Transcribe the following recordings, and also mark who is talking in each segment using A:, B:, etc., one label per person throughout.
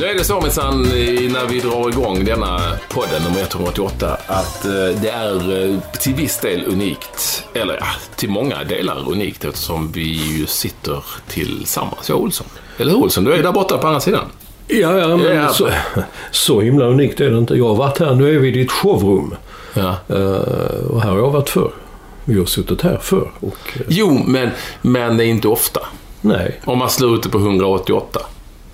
A: Nu är det så minsann när vi drar igång denna podden nummer 188 att eh, det är eh, till viss del unikt, eller ja, till många delar unikt eftersom vi ju sitter tillsammans, jag och Olsson. Eller hur Olsson? Du är där borta på andra sidan.
B: Ja, ja, men
A: Ja.
B: Så, så himla unikt är det inte. Jag har varit här, nu är vi i ditt showroom.
A: Ja.
B: Eh, och här har jag varit förr. Vi har suttit här förr. Och, eh,
A: Jo, men, men det är inte ofta.
B: nej,
A: Om man slår ut det på 188.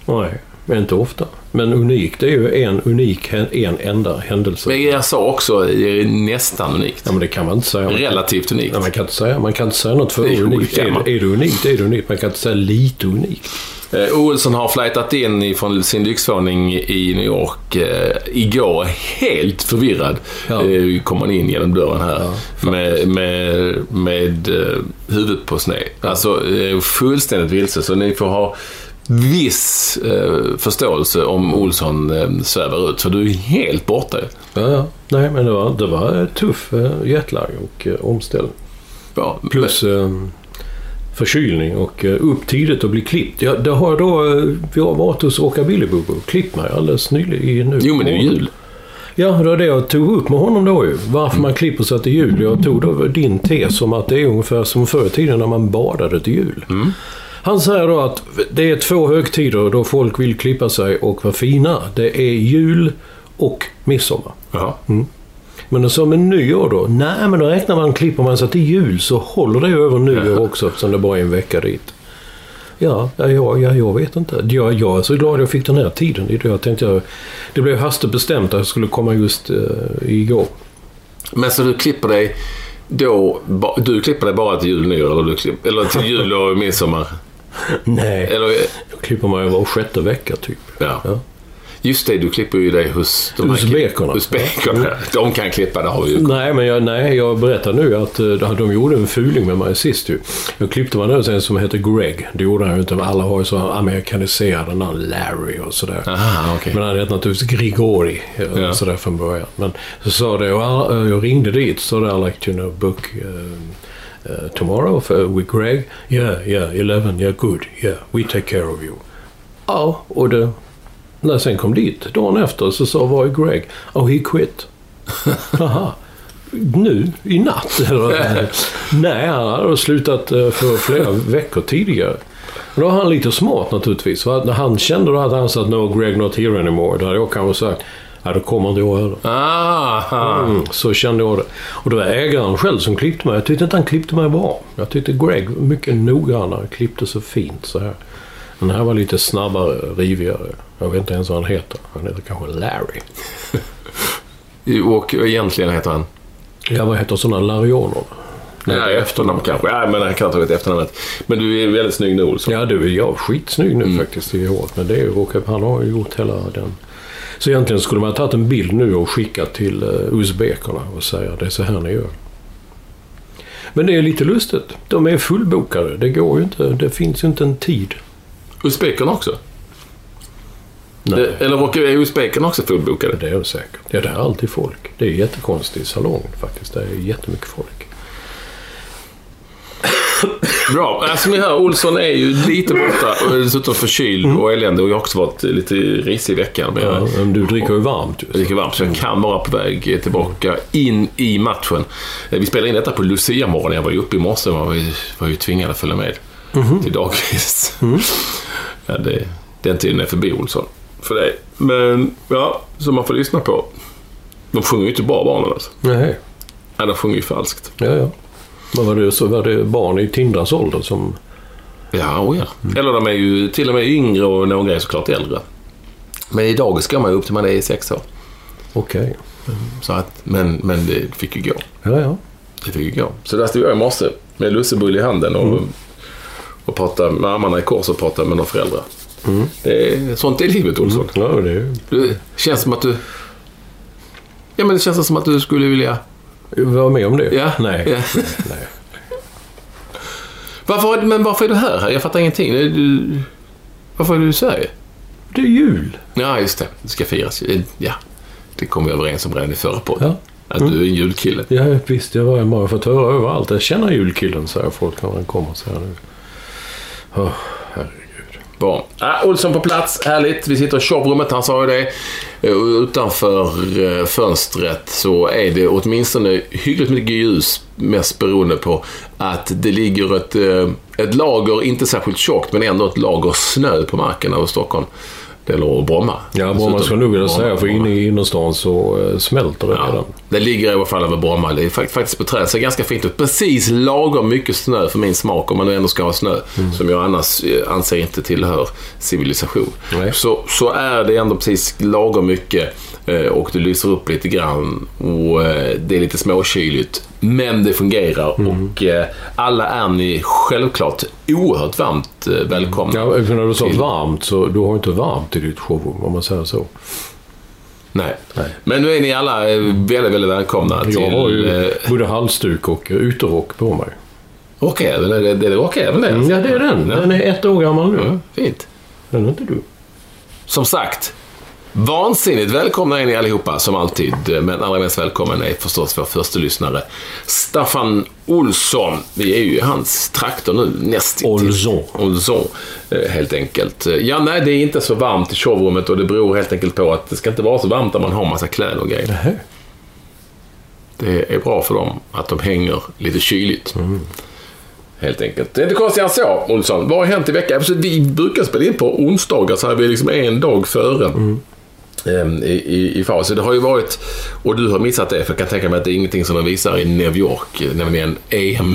B: nej, men inte ofta. Men unikt är ju en unik, en enda händelse.
A: Men jag sa också det är nästan unikt.
B: Ja, men det kan man inte säga.
A: Relativt unikt.
B: ja, man kan inte säga, man kan inte säga något för unikt.
A: det
B: Är,
A: man.
B: det- är det unikt, är det unikt. Man kan inte säga lite unikt.
A: Eh, Olsson har flightat in från sin lyxvåning i New York eh, igår, helt förvirrad.
B: Ja.
A: Eh, kom han in genom dörren här med, med, med eh, huvudet på sned. Alltså eh, fullständigt vilse, så ni får ha viss eh, förståelse om Olsson eh, svävar ut, för du är helt borta.
B: Ja. Nej, men det var, det var tuff eh, jetlag och eh, omställning.
A: Ja,
B: Plus eh, förkylning och eh, upp tidigt och bli klippt. Ja, det har jag då, eh, vi har varit hos Rockabilly-Bobo och klippt mig alldeles nyligen. Nu.
A: Jo, men det är ju jul.
B: Ja, det var det jag tog upp med honom då ju. Varför man klipper sig till jul. Jag tog då din tes om att det är ungefär som förr i tiden när man badade till jul. Han säger då att det är två högtider då folk vill klippa sig och vara fina. Det är jul och midsommar.
A: Jaha.
B: Men sa med nyår då? Nej, men då räknar man, klipper man sig till jul så håller det över nyår också eftersom det bara är en vecka dit. Ja, ja, ja, ja jag vet inte. Jag, jag är så glad jag fick den här tiden. Jag tänkte det blev hastigt bestämt att jag skulle komma just uh, igår.
A: Men så du klipper dig då, du klipper dig bara till jul nyår, eller, du klipp, eller till jul och midsommar?
B: Nej,
A: Eller,
B: jag klipper mig var sjätte vecka typ.
A: ja.
B: Ja.
A: Just det, du klipper ju dig hos de här
B: Uzbekerna.
A: Uzbekerna. De kan klippa, det har vi ju.
B: Nej, men jag, nej, jag berättar nu att uh, de gjorde en fuling med mig sist ju. Jag klippte nu en som heter Greg. Det gjorde han ju inte. Alla har ju så amerikaniserade namn. Larry och sådär.
A: Aha, okej.
B: Men han hette naturligtvis Grigori. eh,
A: Ja.
B: Sådär från början. Men så sa det, och jag, jag ringde dit. Så där, like to know book uh, uh, tomorrow for, with Greg. Yeah, yeah, 11, yeah, good. Yeah, we take care of you. Ja, och det, när jag sen kom dit dagen efter så sa var är Greg? Oh, he quit. Aha. Nu? I natt? Eller? Nej, han hade slutat eh, för flera veckor tidigare. Och då var han lite smart naturligtvis. För att när han kände då att han sa no Greg not here anymore. Då hade jag kanske sagt ja, då kommer inte jag heller.
A: Aha.
B: Mm, så kände jag det. Och det var ägaren själv som klippte mig. Jag tyckte inte han klippte mig bra. Jag tyckte Greg var mycket noggrannare. Klippte så fint så här. Den här var lite snabbare, rivigare. Jag vet inte ens vad han heter. Han heter kanske Larry.
A: Och egentligen heter han?
B: Ja, vad heter sådana larioner?
A: Nej, efternamn kanske. Ja, men han kan ta ett efternamnet. Men du är väldigt snygg nu, Olsson.
B: Ja, du, jag är skitsnygg nu faktiskt i håret. Men det är ju han har ju gjort hela den. Så egentligen skulle man ha tagit en bild nu och skickat till uh, uzbekerna och säga det är så här ni gör. Men det är lite lustigt. De är fullbokade. Det går ju inte. Det finns ju inte en tid.
A: Uzbekerna också?
B: Nej.
A: Det, eller är uzbekerna också fullbokade?
B: Det är det säkert. Ja, det är alltid folk. Det är jättekonstig salong faktiskt. Det är jättemycket folk.
A: Bra. Äh, som ni hör, Olsson är ju lite borta och är dessutom förkyld och eländig. Och jag har också varit lite risig i veckan. Men jag
B: Ja, men du dricker ju varmt just.
A: är lika varmt så jag kan vara på väg tillbaka in i matchen. Eh, Vi spelade in detta på Lucia-morgon. Jag var ju uppe i morse och var ju, var ju tvingad att följa med till dagis. Ja, det, den tiden är förbi Olsson. För dig. Men, ja, som man får lyssna på. De sjunger ju inte bra barnen alltså.
B: Nej.
A: Ja, de sjunger ju falskt.
B: Ja, ja. Men var det, så var det barn i Tindras ålder som...
A: Ja, oh ja. Eller de är ju till och med yngre och några är såklart äldre. Men i dagis ska man ju upp till man är sex år.
B: Okej.
A: Så att, men, men det fick ju gå.
B: Ja, ja.
A: Det fick ju gå. Så där stod jag i morse med lussebulle i handen och, och pratade med armarna i kors och pratade med några föräldrar. Det är, sånt är livet, Olsson.
B: Ja, det är.
A: Det känns som att du... Ja, men det känns som att du skulle vilja...
B: Var med om det?
A: Ja.
B: Nej.
A: Ja.
B: Nej.
A: Varför, men varför är du här? Jag fattar ingenting. Du, varför är du i Sverige?
B: Det är jul.
A: Ja, just det. Det ska firas. Ja, det kom vi överens om redan i förra podden.
B: Ja.
A: Att du är en julkille.
B: Ja, visst. Jag har fått höra överallt. Jag känner julkillen, säger folk när den kommer. Så här nu. Herregud.
A: Bra. Ah, Olsson på plats, härligt. Vi sitter i shoprummet, han sa ju det. Eh, utanför eh, fönstret så är det åtminstone hyggligt mycket ljus. Mest beroende på att det ligger ett, eh, ett lager, inte särskilt tjockt, men ändå ett lager snö på marken över Stockholm. Eller Bromma.
B: Ja, Bromma ska nog vilja säga, för inne i innerstan så eh, smälter det redan.
A: Ja, det ligger i alla fall över Bromma. Det är fakt- faktiskt på trädet. ser ganska fint ut. Precis lagom mycket snö för min smak om man nu ändå ska ha snö. Som jag annars eh, anser inte tillhör civilisation.
B: Nej.
A: Så, så är det ändå precis lagom mycket. eh, Och det lyser upp lite grann. Och eh, det är lite småkyligt. Men det fungerar. Och eh, alla är ni självklart oerhört varmt eh, välkomna.
B: Ja, för när du sa
A: till-
B: varmt så du har inte varmt i ditt showroom om man säger så.
A: Nej.
B: Nej.
A: Men nu är ni alla eh, väldigt, väldigt välkomna till...
B: Jag har ju
A: eh,
B: både halsduk och uterock på mig.
A: Rockäven, är det, det är det? alltså?
B: Ja, det är den. Den är ett år gammal nu.
A: Ja, fint.
B: Den är inte du.
A: Som sagt, vansinnigt välkomna är ni allihopa som alltid. Men allra mest välkommen är förstås vår första lyssnare Staffan Olsson. Vi är ju i hans trakter nu nästintill.
B: Olsson.
A: Olsson, eh, helt enkelt. Ja, nej, det är inte så varmt i sovrummet och det beror helt enkelt på att det ska inte vara så varmt när man har massa kläder och grejer.
B: Nähä.
A: Det är bra för dem att de hänger lite kyligt. Helt enkelt. Det är inte konstigare än så, Olsson. Vad har hänt i veckan? Alltså, vi brukar spela in på onsdagar, så här vi är liksom en dag före. ehm, I, i, i fas. Så det har ju varit, och du har missat det, för jag kan tänka mig att det är ingenting som de visar i New York, nämligen EM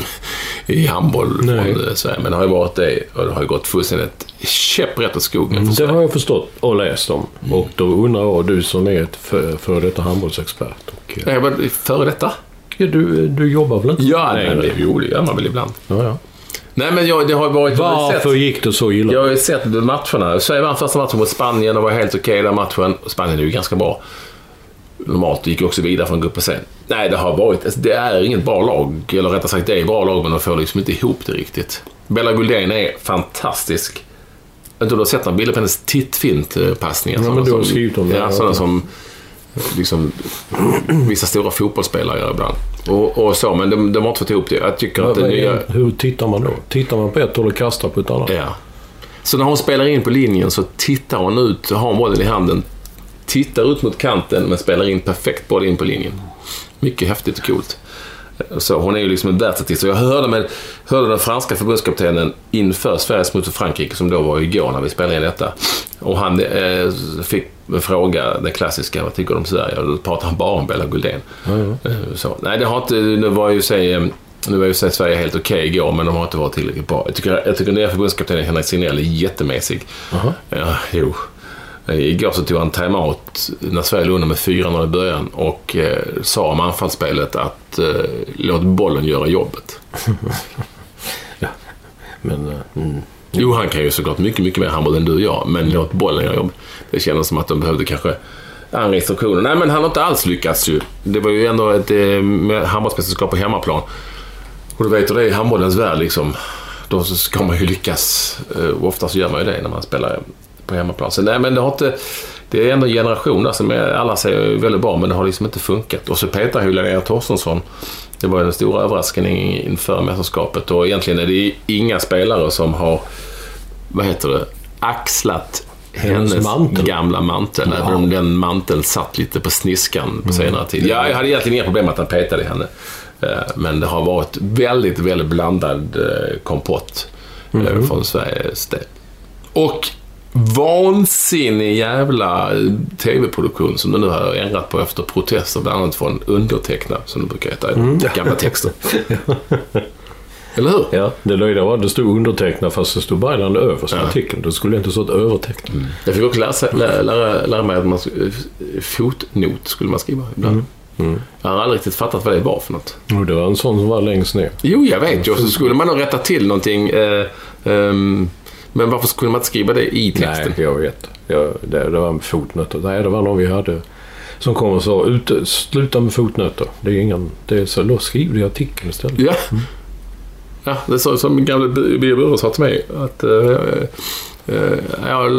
A: i handboll
B: Nej.
A: från eh, Sverige. Men det har ju varit det, och det har ju gått fullständigt käpprätt åt skogen. för
B: Det har jag förstått och läst om. Och då undrar jag, du som är ett för, för detta handbollsexpert. Och, eh,
A: Jag var före detta?
B: ja, du, du jobbar väl inte?
A: Ja,
B: Nej,
A: det,
B: nej.
A: jo, det gör man väl ibland.
B: Ja, ja.
A: Nej, men jag, det har varit... sett-
B: Varför gick det så illa?
A: Jag har ju sett matcherna. Sverige vann första matchen mot Spanien och var helt okej den matchen. Spanien är ju ganska bra. Normalt gick också vidare från gruppen sen. Nej, det har varit... alltså, Det är inget bra lag. Eller rättare sagt, det är bra lag, men de får liksom inte ihop det riktigt. Bella Guldén är fantastisk. Jag vet inte om du har sett några bilder på hennes tittfint passningar.
B: Ja, men du har skrivit om det.
A: Ja, sådana som liksom, vissa stora fotbollsspelare ibland. Och, och så, men de, de har inte fått ihop det. Jag tycker att det nya...
B: Hur tittar man då? Tittar man på ett håll och kastar på ett annat?
A: Ja. Så när hon spelar in på linjen så tittar hon ut, har bollen i handen, tittar ut mot kanten men spelar in perfekt boll in på linjen. Mycket häftigt och coolt. Så hon är ju liksom en världsartist. Jag hörde, med, hörde den franska förbundskaptenen inför Sveriges mot Frankrike, som då var igår när vi spelade in detta. Och han eh, fick fråga, den klassiska, vad tycker du om Sverige? Och då pratade han bara om Bella Guldén. Eh, Så, nej, det har inte, nu var ju sig, eh, nu var ju sig Sverige helt okej igår, men de har inte varit tillräckligt bra. Jag tycker, jag tycker nya förbundskaptenen Henrik Signell är jättemesig. Ja, jo. Eh, Igår så tog han timeout när Sverige låg under med 4-0 i början och eh, sa om anfallsspelet att eh, låt bollen göra jobbet.
B: Men, eh, mm.
A: Jo, han kan ju såklart mycket, mycket mer handboll än du och jag, men låt bollen göra jobb. Det kändes som att de behövde kanske andra instruktioner. Nej, men han har inte alls lyckats ju. Det var ju ändå ett eh, handbollsmästerskap på hemmaplan. Och du vet hur det är i handbollens värld liksom. Då ska man ju lyckas. Eh, och Ofta så gör man ju det när man spelar på hemmaplan. Så nej, men det har inte... Det är ändå en generation där som är, alla säger väldigt bra, men det har liksom inte funkat. Och så petar Linnea Torstensson. Det var ju den stora överraskningen inför mästerskapet och egentligen är det inga spelare som har, vad heter det, axlat hennes,
B: mantel.
A: gamla mantel.
B: Ja.
A: Även om den manteln satt lite på sniskan på senare tid. Ja, jag hade egentligen inga problem med att han petade i henne. Eh, Men det har varit väldigt, väldigt blandad eh, kompott eh, från Sveriges del. Och vansinnig jävla tv-produktion som de nu har ändrat på efter protester bland annat från undertecknad, som det brukar heta i gamla texter. Eller hur?
B: Ja, det löjliga var att det stod undertecknat fast det stod Bergland överst i artikeln. Det skulle inte stått övertecknat.
A: Jag fick också lära, sig- lära, lära, lära mig att man, fotnot skulle man skriva ibland. Jag har aldrig riktigt fattat vad det var för något.
B: Och det var en sån som var längst ner.
A: Jo, jag vet ju. Så skulle man nog rätta till någonting. Eh, ehm, men varför skulle man inte skriva det i texten?
B: Nej, jag vet. Jag, det, det var med fotnötter. Nej, det var någon vi hade som kom och sa ut, sluta med fotnötter. Det är ingen... Det är så, då skriv det i artikeln istället.
A: Ja. Ja, det så som min gamla Birger Bure sa till mig. Att, eh, eh, ja,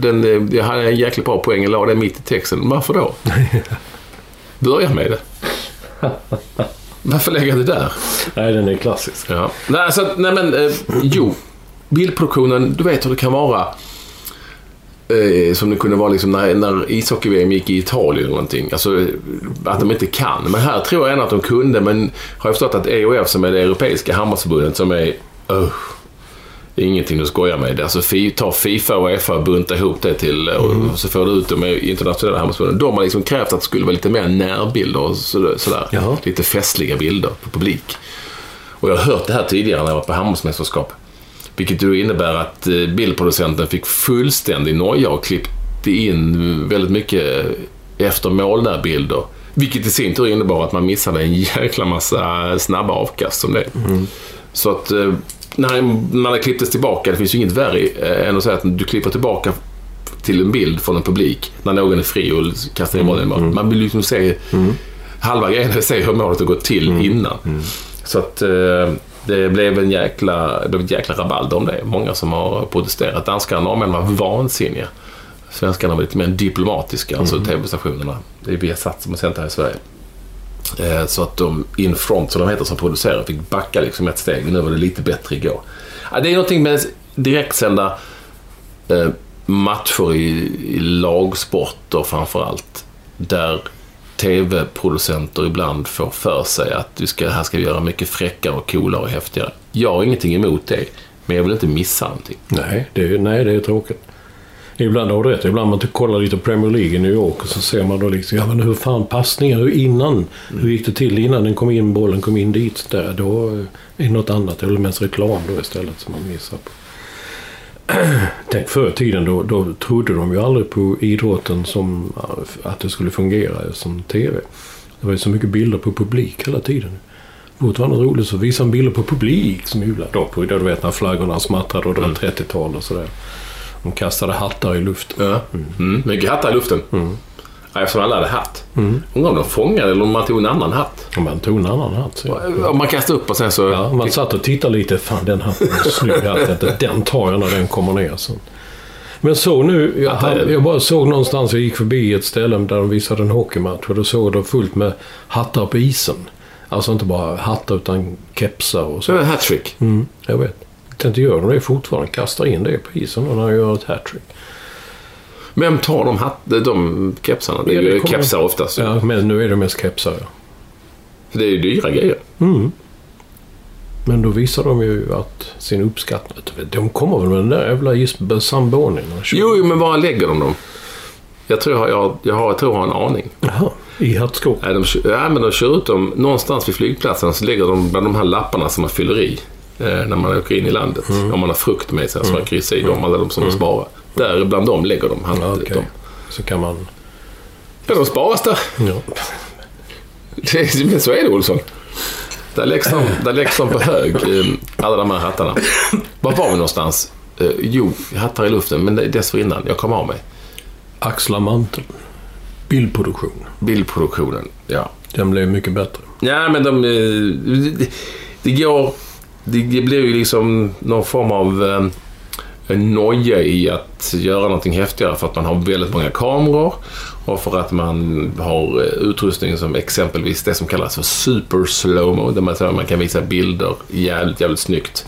A: den, jag hade en jäkligt bra poäng. Jag la den mitt i texten. Varför då? Börja med det. Varför lägga det där?
B: Nej, den är klassisk.
A: Ja. Nej, alltså, nej men, eh, jo. Bildproduktionen, du vet hur det kan vara. Eh, som det kunde vara liksom när, när ishockey-VM gick i Italien eller någonting. Alltså att de inte kan. Men här tror jag ändå att de kunde. Men har jag förstått att EOF som är det europeiska handbollsförbundet som är... Uh, det är ingenting du skojar med. Alltså ta Fifa och FA och bunta ihop det till och så får du ut det med internationella handbollsförbundet. De har liksom krävt att det skulle vara lite mer närbilder och så- sådär.
B: Jaha.
A: Lite festliga bilder på publik. Och jag har hört det här tidigare när jag var på handbollsmästerskap. Vilket ju innebär att eh, bildproducenten fick fullständig noja och klippte in väldigt mycket efter målnärbilder. Vilket i sin tur innebar att man missade en jäkla massa snabba avkast som det. Så att eh, när man har klipptes tillbaka, det finns ju inget värre eh, än att säga att du klipper tillbaka till en bild från en publik när någon är fri och kastar in bollen mål. Man vill liksom se halva grejen se hur målet har gått till innan. Så att det blev en jäkla, det blev ett jäkla rabalder om det. Många som har protesterat. Danskarna och norrmännen var vansinniga. Svenskarna var lite mer diplomatiska, alltså tv-stationerna. Det är Viasat som har sänt här i Sverige. Eh, Så att de in front, som de heter, som producerar, fick backa liksom ett steg. Nu var det lite bättre igår. Ja, Det är någonting med direktsända eh, matcher i, i lagsporter framför allt. Där tv-producenter ibland får för sig att du ska, här ska vi göra mycket fräckare och coolare och häftigare. Jag har ingenting emot det, men jag vill inte missa någonting.
B: Nej, det är, nej, det är tråkigt. Ibland har du rätt. Ibland man kollar lite Premier League i New York och så ser man då liksom, ja men hur fan passningar, hur innan? Hur gick det till innan den kom in, bollen kom in dit? Där, då är det något annat. Eller mest reklam då istället som man missar på. Tänk förr i tiden då, då trodde de ju aldrig på idrotten som att det skulle fungera som TV. Det var ju så mycket bilder på publik hela tiden. Fortfarande roligt så visar de bilder på publik som jublade. Då på, du vet när flaggorna smattrade och det var 30-tal och sådär. De kastade hattar i luften.
A: Ja. Mm. Mycket hattar i luften. Ja, eftersom alla hade hatt. Undrar om de fångade eller om man tog en annan hatt.
B: Och man tog en annan hatt. Så.
A: Om man kastade upp och sen så...
B: Ja, man satt och tittade lite. Fan den hatten är snygg. Den tar jag när den kommer ner. Så. Men så nu, jag, hade- jag bara såg någonstans, jag gick förbi ett ställe där de visade en hockeymatch och då såg de fullt med hattar på isen. Alltså inte bara hattar utan kepsar och
A: Så hattrick.
B: Mm, jag vet. Tänkte, gör de det fortfarande? Kastar in det på isen när de gör ett hattrick.
A: Vem tar de, hatt, de kepsarna? Det är ju kepsar oftast.
B: Ja, men nu är det mest kepsar. Ja.
A: Det är ju dyra grejer.
B: Mm. Men då visar de ju att sin uppskattning. De kommer väl med den där jävla kör.
A: Jo, jo, men var lägger de dem? Jag tror jag, jag, jag, har, jag tror jag har en aning.
B: Jaha, i hattskåpet.
A: Nej, de, ja, men de kör ut dem någonstans vid flygplatsen så lägger de bland de här lapparna som man fyller i eh, när man åker in i landet.
B: Mm.
A: Om man har frukt med sig, så man kryssar i dem, alla de som de sparar. Där bland dem lägger de hatt,
B: Ja,
A: dem.
B: Så kan man...
A: Ja, de sparas där.
B: Ja.
A: Det, men så är det Olsson. Där läggs de, där läggs de på hög, eh, alla de här hattarna. Var var vi någonstans? Eh, jo, hattar i luften, men det- dessförinnan, jag kom av mig.
B: Axla manteln. Bildproduktion.
A: Bildproduktionen, ja.
B: Den blev mycket bättre.
A: Ja, men de... eh, Det, det går... Det, det blir ju liksom någon form av... eh, en noja i att göra någonting häftigare för att man har väldigt många kameror och för att man har eh, utrustning som exempelvis det som kallas för super slowmo där man, kan visa bilder jävligt, jävligt snyggt.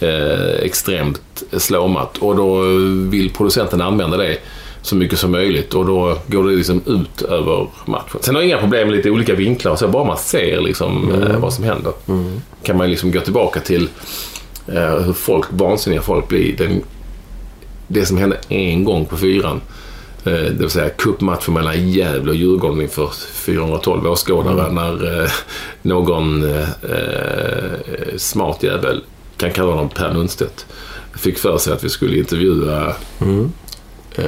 A: Eh, extremt slowmat och då vill producenten använda det så mycket som möjligt och då går det liksom ut över matchen. Sen har jag inga problem med lite olika vinklar så bara man ser liksom eh, vad som händer. Kan man liksom gå tillbaka till eh, hur folk, vansinniga folk blir. Den, det som hände en gång på fyran. Eh, det vill säga cupmatchen mellan Gävle och Djurgården inför 412 åskådare när eh, någon eh, smart jävel, kan kalla honom Per Lundstedt, fick för sig att vi skulle intervjua eh,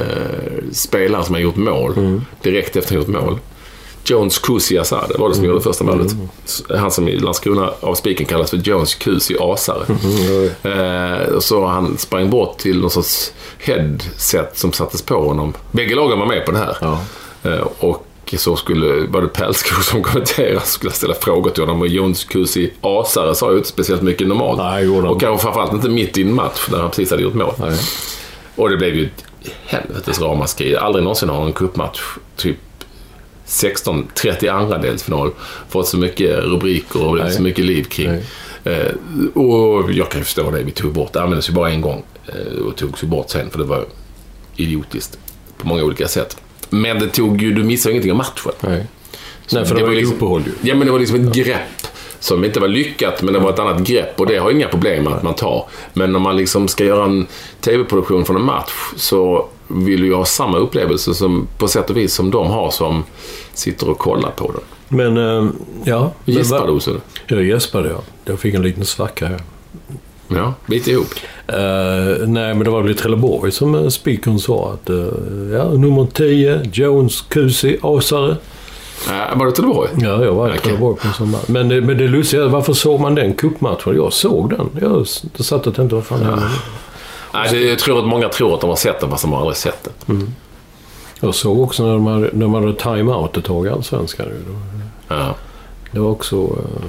A: spelare som har gjort mål direkt efter att ha gjort mål. Jones Kusi Asade var det som gjorde första målet. Han som i Landskrona av spiken kallas för Jones Kusi Asare. Eh, så han sprang bort till någon sorts headset som sattes på honom. Bägge lagen var med på det här. Eh, och så skulle, var det Pälskog som kommenterade, skulle ställa frågor till honom och Jones Kusi Asare sa ju inte speciellt mycket normalt.
B: Nej,
A: och kanske framförallt inte mitt i en match där han precis hade gjort mål. Och det blev ju ett helvetes ramaskri. Aldrig någonsin har en cupmatch, typ 16, 32 delsfinal, fått så mycket rubriker och
B: Nej.
A: så mycket liv kring. Eh, och jag kan ju förstå det. Vi tog bort, det användes ju bara en gång eh, och togs ju bort sen för det var idiotiskt på många olika sätt. Men det tog ju, du missade ingenting av matchen.
B: Nej. Nej, för det, var ju
A: liksom-
B: uppehåll ju.
A: Ja, men det var liksom ett grepp som inte var lyckat, men det var ett annat grepp och det har jag inga problem med att man tar. Men om man liksom ska göra en tv-produktion från en match så vill ju ha samma upplevelse som, på sätt och vis som de har som sitter och kollar på den.
B: Men, eh, ja.
A: Gäspar du Osse?
B: Jag gäspade, ja. Jag fick en liten svacka här.
A: Ja, bit ihop.
B: Eh, nej, men det var väl i Trelleborg som uh, speakern sa att... eh, ja, nummer 10, Jones Kusi Asare.
A: Äh, var det Trelleborg?
B: Ja, jag var i
A: Okej.
B: Trelleborg på en match. Men, men det lustiga är, varför såg man den cupmatchen? Jag såg den. Jag satt och tänkte, vad fan nu?
A: Nej, det, jag tror att många tror att de har sett den fast de har aldrig sett den.
B: Jag såg också när de hade, när de hade time-out ett tag i Allsvenskan.
A: Ja.
B: Det var också... eh,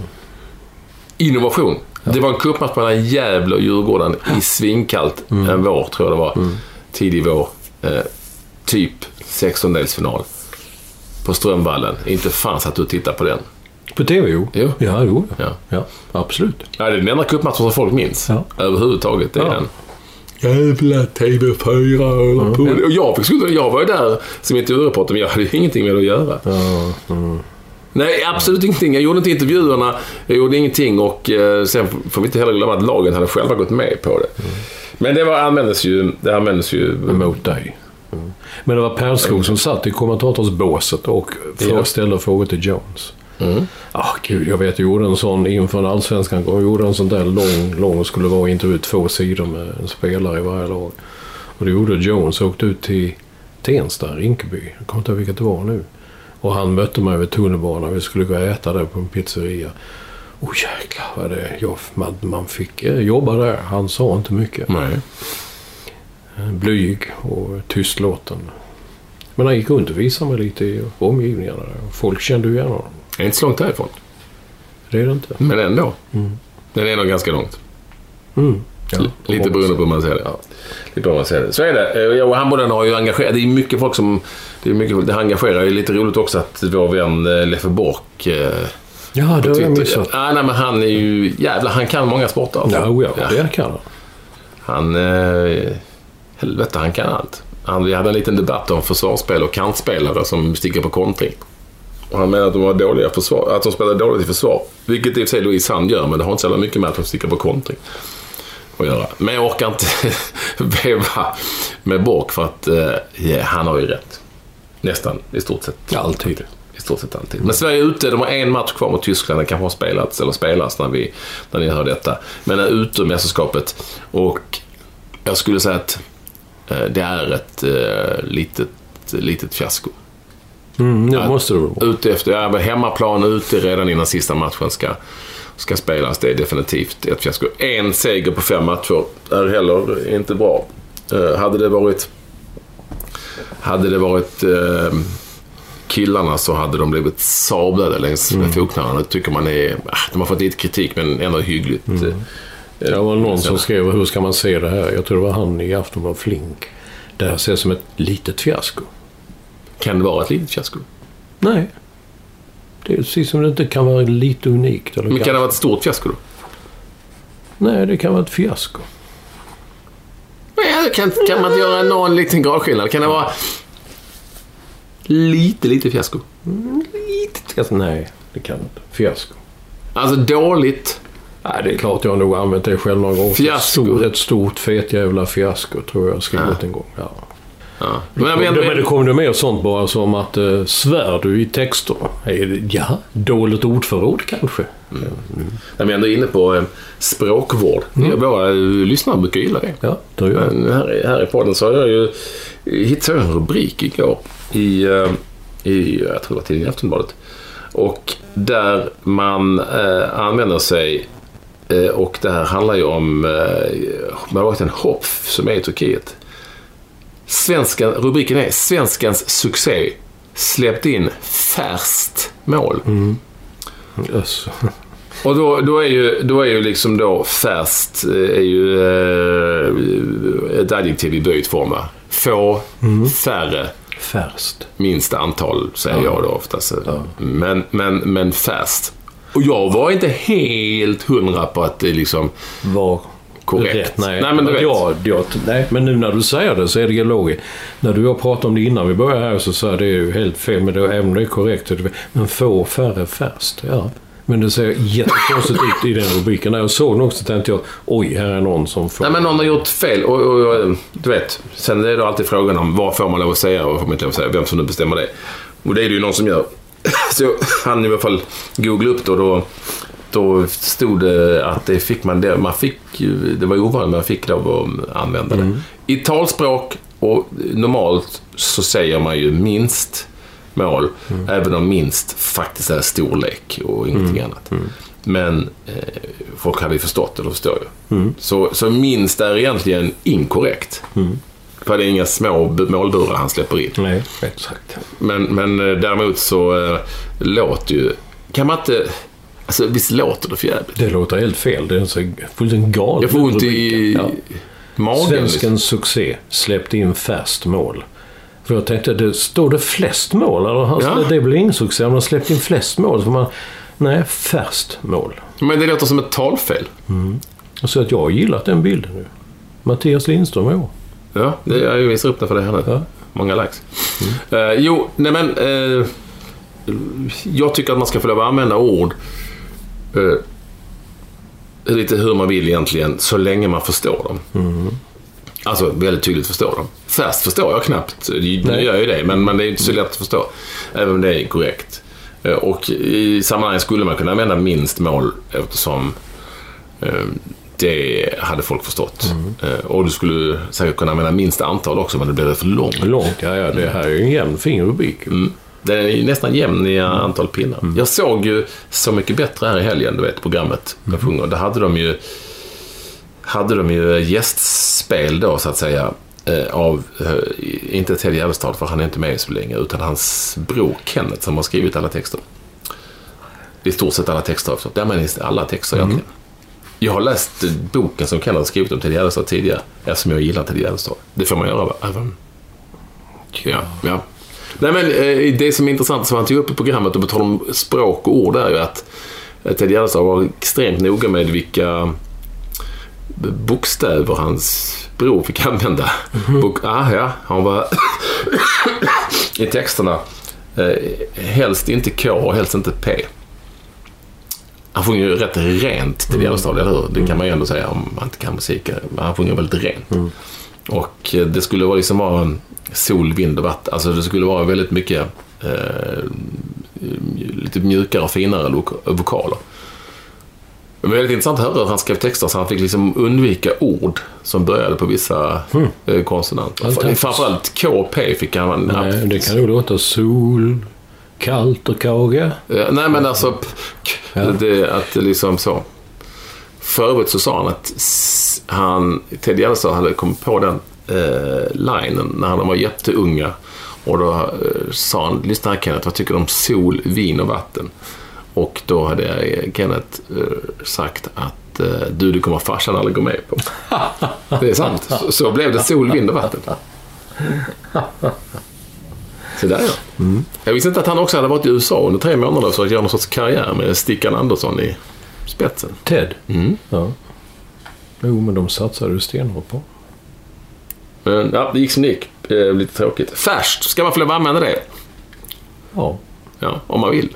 A: Innovation. Det var en cupmatch mellan Gävle och Djurgården i svinkallt en vår, tror jag det var. Tidig vår. Eh, typ 16-delsfinal. På Strömvallen. Inte fan satt du tittade på den.
B: på TV, jo.
A: Jo.
B: Ja, jo.
A: Ja.
B: Ja, absolut.
A: Ja, det är den enda cupmatchen som folk minns.
B: Ja.
A: Överhuvudtaget. Det är
B: Ja.
A: den. Jävla TV4 håller på. Och jag, fick jag var ju där som intervjureporter, men jag hade ju ingenting med det att göra. Nej, absolut ingenting. Jag gjorde inte intervjuerna, jag gjorde ingenting och eh, sen får vi inte heller glömma att lagen hade själva gått med på det. Men det var, användes ju, det användes ju
B: Mot dig. Men det var Perskog som satt i kommentatorsbåset och ställde frågor till Jones.
A: Mm.
B: Ah, gud, jag vet, jag gjorde en sån inför en allsvenskan. Jag gjorde en sån där lång, lång, skulle vara intervju två sidor med en spelare i varje lag. Och det gjorde Jones. Åkte ut till Tensta, Rinkeby. Jag kommer inte ihåg vilket det var nu. Och han mötte mig vid tunnelbanan. Vi skulle gå och äta där på en pizzeria. Åh oh, jäklar vad det... Jag, man, man fick eh, jobba där. Han sa inte mycket.
A: Nej.
B: Blyg och tystlåten. Men han gick runt och visade mig lite i omgivningarna. Folk kände ju igen honom.
A: Det är inte så långt därifrån.
B: Det är det inte.
A: Men ändå. Den är nog ganska långt.
B: Mm. Ja,
A: Lite beroende på hur man ser det.
B: Ja.
A: Lite på hur man ser det. Så är det. Eh, Ja, och handbollen har ju engagerat. Det är mycket folk som... Det, är mycket, det engagerar. Det är lite roligt också att vår vän eh, Leffe Bork... Eh,
B: Ja, det har jag missat.
A: Ah, nej, men han är ju... Jävlar, han kan många sporter. alltså.
B: Ja, oh ja, det kan han.
A: Han... Eh, helvete, han kan allt. Han, vi hade en liten debatt om försvarsspel och kantspelare som sticker på kontring. Och han menar att de, var dåliga försvar, att de spelar dåligt i försvar. Vilket i och för sig Louise Sand gör, men det har inte så mycket med att de sticker på kontring att göra. Men jag orkar inte veva med Bork för att eh, ja, han har ju rätt. Nästan, i stort sett.
B: Alltid.
A: I stort sett alltid. Men Sverige är ute. De har en match kvar mot Tyskland. Den kanske har spelats eller spelas när, vi, när ni hör detta. Men är ute ur mästerskapet. Och jag skulle säga att eh, det är ett eh, litet, litet fiasko.
B: Mm, det måste det vara.
A: Ute efter, ja, hemmaplan ute redan innan sista matchen ska, ska spelas. Det är definitivt ett fiasko. En seger på fem matcher är heller inte bra. Eh, hade det varit hade det varit eh, killarna så hade de blivit sablade längs med fotknölarna. Det tycker man är... ah, De har fått lite kritik men ändå hyggligt, eh,
B: Det var någon som skrev hur ska man se det här? Jag tror det var han i Aftonbladet Flink. Det här ses som ett litet fiasko.
A: Kan det vara ett litet fiasko?
B: Nej. Det är precis som det inte kan vara lite unikt. Eller
A: Men kan det vara ett stort fiasko då?
B: Nej, det kan vara ett fiasko.
A: Men Kan, kan man inte göra någon liten gradskillnad? Kan det vara lite, lite fiasko?
B: Litet fiasko? Nej, det kan inte. Fiasko.
A: Alltså dåligt.
B: Nej, det är klart jag har nog använt det själv någon gång.
A: Fiasko.
B: Ett stort, ett stort fet jävla fiasko tror jag jag skrivit en gång. Ja.
A: Ja. Men,
B: Men,
A: men,
B: men det kommer det mer sånt bara som att uh, svär du i texter? Det, ja, dåligt ordförråd kanske.
A: när vi ändå är inne på eh, språkvård. Våra eh, lyssnare brukar gilla det.
B: Ja, då gör jag.
A: Men här, i- här i podden så har jag ju hittade en rubrik igår i, eh, i jag tror det var tidningen Aftonbladet. Och där man eh, använder sig eh, och det här handlar ju om eh, målvakten Hopf som är i Turkiet. Svenskan, rubriken är Svenskans succé släppte in färskt mål.
B: Yes.
A: Och då, då, är ju, då är ju liksom då färskt eh, är ju eh, ett adjektiv i böjd form. va? Få, färre,
B: Färskt.
A: minsta antal säger jag då oftast. Men, men, men färskt. Och jag var inte helt hundra på att det liksom...
B: Var
A: Korrekt.
B: rätt. Nej,
A: Nej, men du vet.
B: jag, jag, nej, men nu när du säger det så är det logiskt. När du och jag pratade om det innan vi började här så sa jag det är ju helt fel. Men det, även om det är korrekt. Men få färre färskt. Ja. Men det ser jättekonstigt ut i den rubriken. När jag såg den också tänkte jag oj, här är någon som får...
A: Nej, men någon har gjort fel. Och, och, och, du vet, sen är det alltid frågan om vad får man lov att säga och vad får man inte lov att säga. Vem som nu bestämmer det. Och det är det ju någon som gör. Så hann i alla fall googla upp det och då, då stod det att det fick man det. Man fick ju, det var ju ovanligt, man fick lov att använda det. I talspråk och normalt så säger man ju minst mål. Även om minst faktiskt är storlek och ingenting annat. Men eh, folk hade ju förstått det, det förstår jag. Så, så minst är egentligen inkorrekt. För det är inga små målburar han släpper in.
B: Nej, exakt.
A: Men, men eh, däremot så eh, låter ju... Kan man inte... Alltså visst låter det för jävligt?
B: Det låter helt fel. Det är en så fullständigt galen
A: Jag får ont i.
B: Ja.
A: magen. liksom.
B: Svenskens succé släppte in färskt mål. För jag tänkte, det, står det flest mål? Eller, alltså,
A: Ja.
B: Det väl ingen succé om man släppt in flest mål? För man, nej, färskt mål.
A: Men det låter som ett talfel.
B: Så att jag har gillat den bilden nu. Mattias Lindström i år.
A: Ja, det, jag visar upp den för dig här nu.
B: Ja.
A: Många likes. Eh, jo, nej men... eh, jag tycker att man ska få lov att använda ord eh, lite hur man vill egentligen, så länge man förstår dem. Alltså väldigt tydligt förstår dem. Färskt förstår jag knappt. Nu gör jag ju det, men, men det är inte så lätt att förstå. Även om det är korrekt. Eh, Och i sammanhanget skulle man kunna använda minst mål eftersom eh, det hade folk förstått. Eh, Och du skulle säkert kunna använda minst antal också, men det blir för långt.
B: Långt, ja, ja. Det här är ju en jämn fin rubrik.
A: Mm. Den är nästan jämn i antal pinnar. Jag såg ju Så mycket bättre här i helgen, du vet, programmet. Med sjunger. Där hade de ju hade de ju gästspel då, så att säga. eh, Av, eh, inte Ted Gärdestad, för han är inte med så länge, utan hans bror Kenneth som har skrivit alla texter. I stort sett alla texter också. Ja, men alla texter egentligen. Jag har läst boken som Kenneth har skrivit om Ted Gärdestad tidigare, eftersom jag gillar Ted Gärdestad. Det får man göra, va? Även Ja, ja. Nej, men eh, det som är intressant som han tog upp i programmet och på tal om språk och ord är ju att eh, Ted Gärdestad var extremt noga med vilka bokstäver hans bror fick använda. Bok, ah, ja, han var i texterna eh, helst inte K och helst inte P. Han sjunger ju rätt rent till Gärdestad, eller hur? Det kan man ju ändå säga om man inte kan musik. Han sjunger väldigt rent. Och eh, det skulle vara liksom vara en sol, vind och vatten. Alltså det skulle vara väldigt mycket eh, lite mjukare och finare vokaler. Men väldigt intressant att höra hur han skrev texter så han fick liksom undvika ord som började på vissa eh, konsonanter.
B: Fantastiskt.
A: Framförallt K och P fick han...
B: Nej, det kan ju låta sol, kallt och kage.
A: Eh, Nej, men alltså...
B: Ja.
A: Det, att det liksom så. För övrigt så sa han att han, Ted Gärdestad hade kommit på den eh, linen när han var jätteunga. Och då eh, sa han, lyssna här Kenneth, vad tycker du om sol, vin och vatten? Och då hade eh, Kenneth eh, sagt att eh, du, det kommer farsan aldrig gå med på. Det är sant. Så, så blev det sol, vind och vatten. Så där ja. Jag visste inte att han också hade varit i USA under tre månader för att göra någon sorts karriär med Stickan Andersson i spetsen.
B: Ted?
A: Mm.
B: Ja. Jo, men de satsade ju stenhårt på.
A: Men ja, det gick som det gick. Eh, lite tråkigt. Färskt, ska man få lov att använda det?
B: Ja.
A: Ja, om man vill.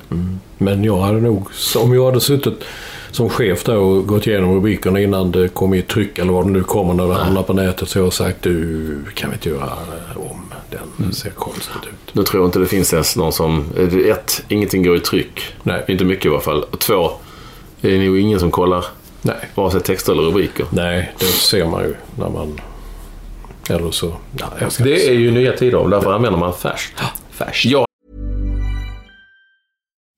B: Men jag hade nog, om jag hade suttit som chef där och gått igenom rubrikerna innan det kom i tryck eller vad det nu kommer när det hamnar på nätet så har jag sagt du, kan vi inte göra om den? Det ser konstigt ut.
A: Nu tror jag inte det finns ens någon som... Ett, ingenting går i tryck.
B: Nej.
A: Inte mycket i alla fall. Två, det är nog ingen som kollar
B: Nej.
A: vare sig texter eller rubriker.
B: Nej, det ser man ju när man... Eller så... Ja,
A: Det är ju nya tider därför använder man färskt.
B: färskt.
A: Jag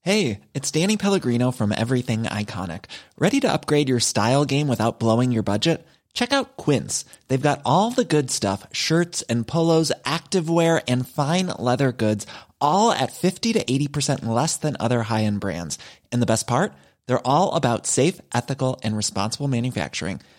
C: Hey, it's Danny Pellegrino from Everything Iconic. Ready to upgrade your style game without blowing your budget? Check out Quince. They've got all the good stuff shirts and polos, activewear, and fine leather goods, all at 50 to 80% less than other high end brands. And the best part? They're all about safe, ethical, and responsible manufacturing.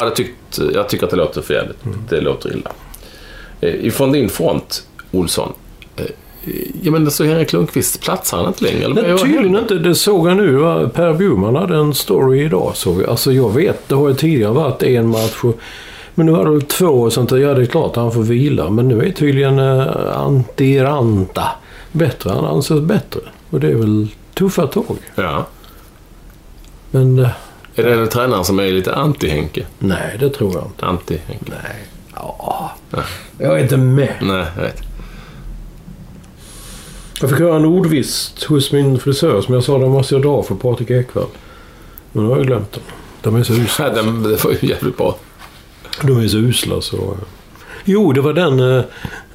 A: Hade tyckt, jag tycker att det låter för jävligt. Det låter illa. Eh, Ifrån din front, Olsson. eh, Ja men så Henrik Lundqvist, platsar han inte längre? Eller
B: Nej, tydligen inte. Det såg jag nu. Per Bjurman hade en story idag. Såg jag. Alltså jag vet, det har ju tidigare varit en match. Och, men nu har det väl två och sånt där. Ja, det är klart han får vila. Men nu är tydligen uh, Antiranta bättre. Han anses bättre. Och det är väl tuffa tag.
A: Ja.
B: Men eh,
A: Är det en tränare som är lite anti-Henke?
B: nej, det tror jag inte.
A: Anti-Henke?
B: Nej. Ja. Jag är inte med.
A: Nej, jag vet.
B: Jag fick höra en ordvist hos min frisör som jag sa den måste jag dra för Patrik Ekwall. Men nu har jag glömt den. De är så usla.
A: Ja, den- Det var ju jävligt bra.
B: De är så usla så... Jo, det var den... eh,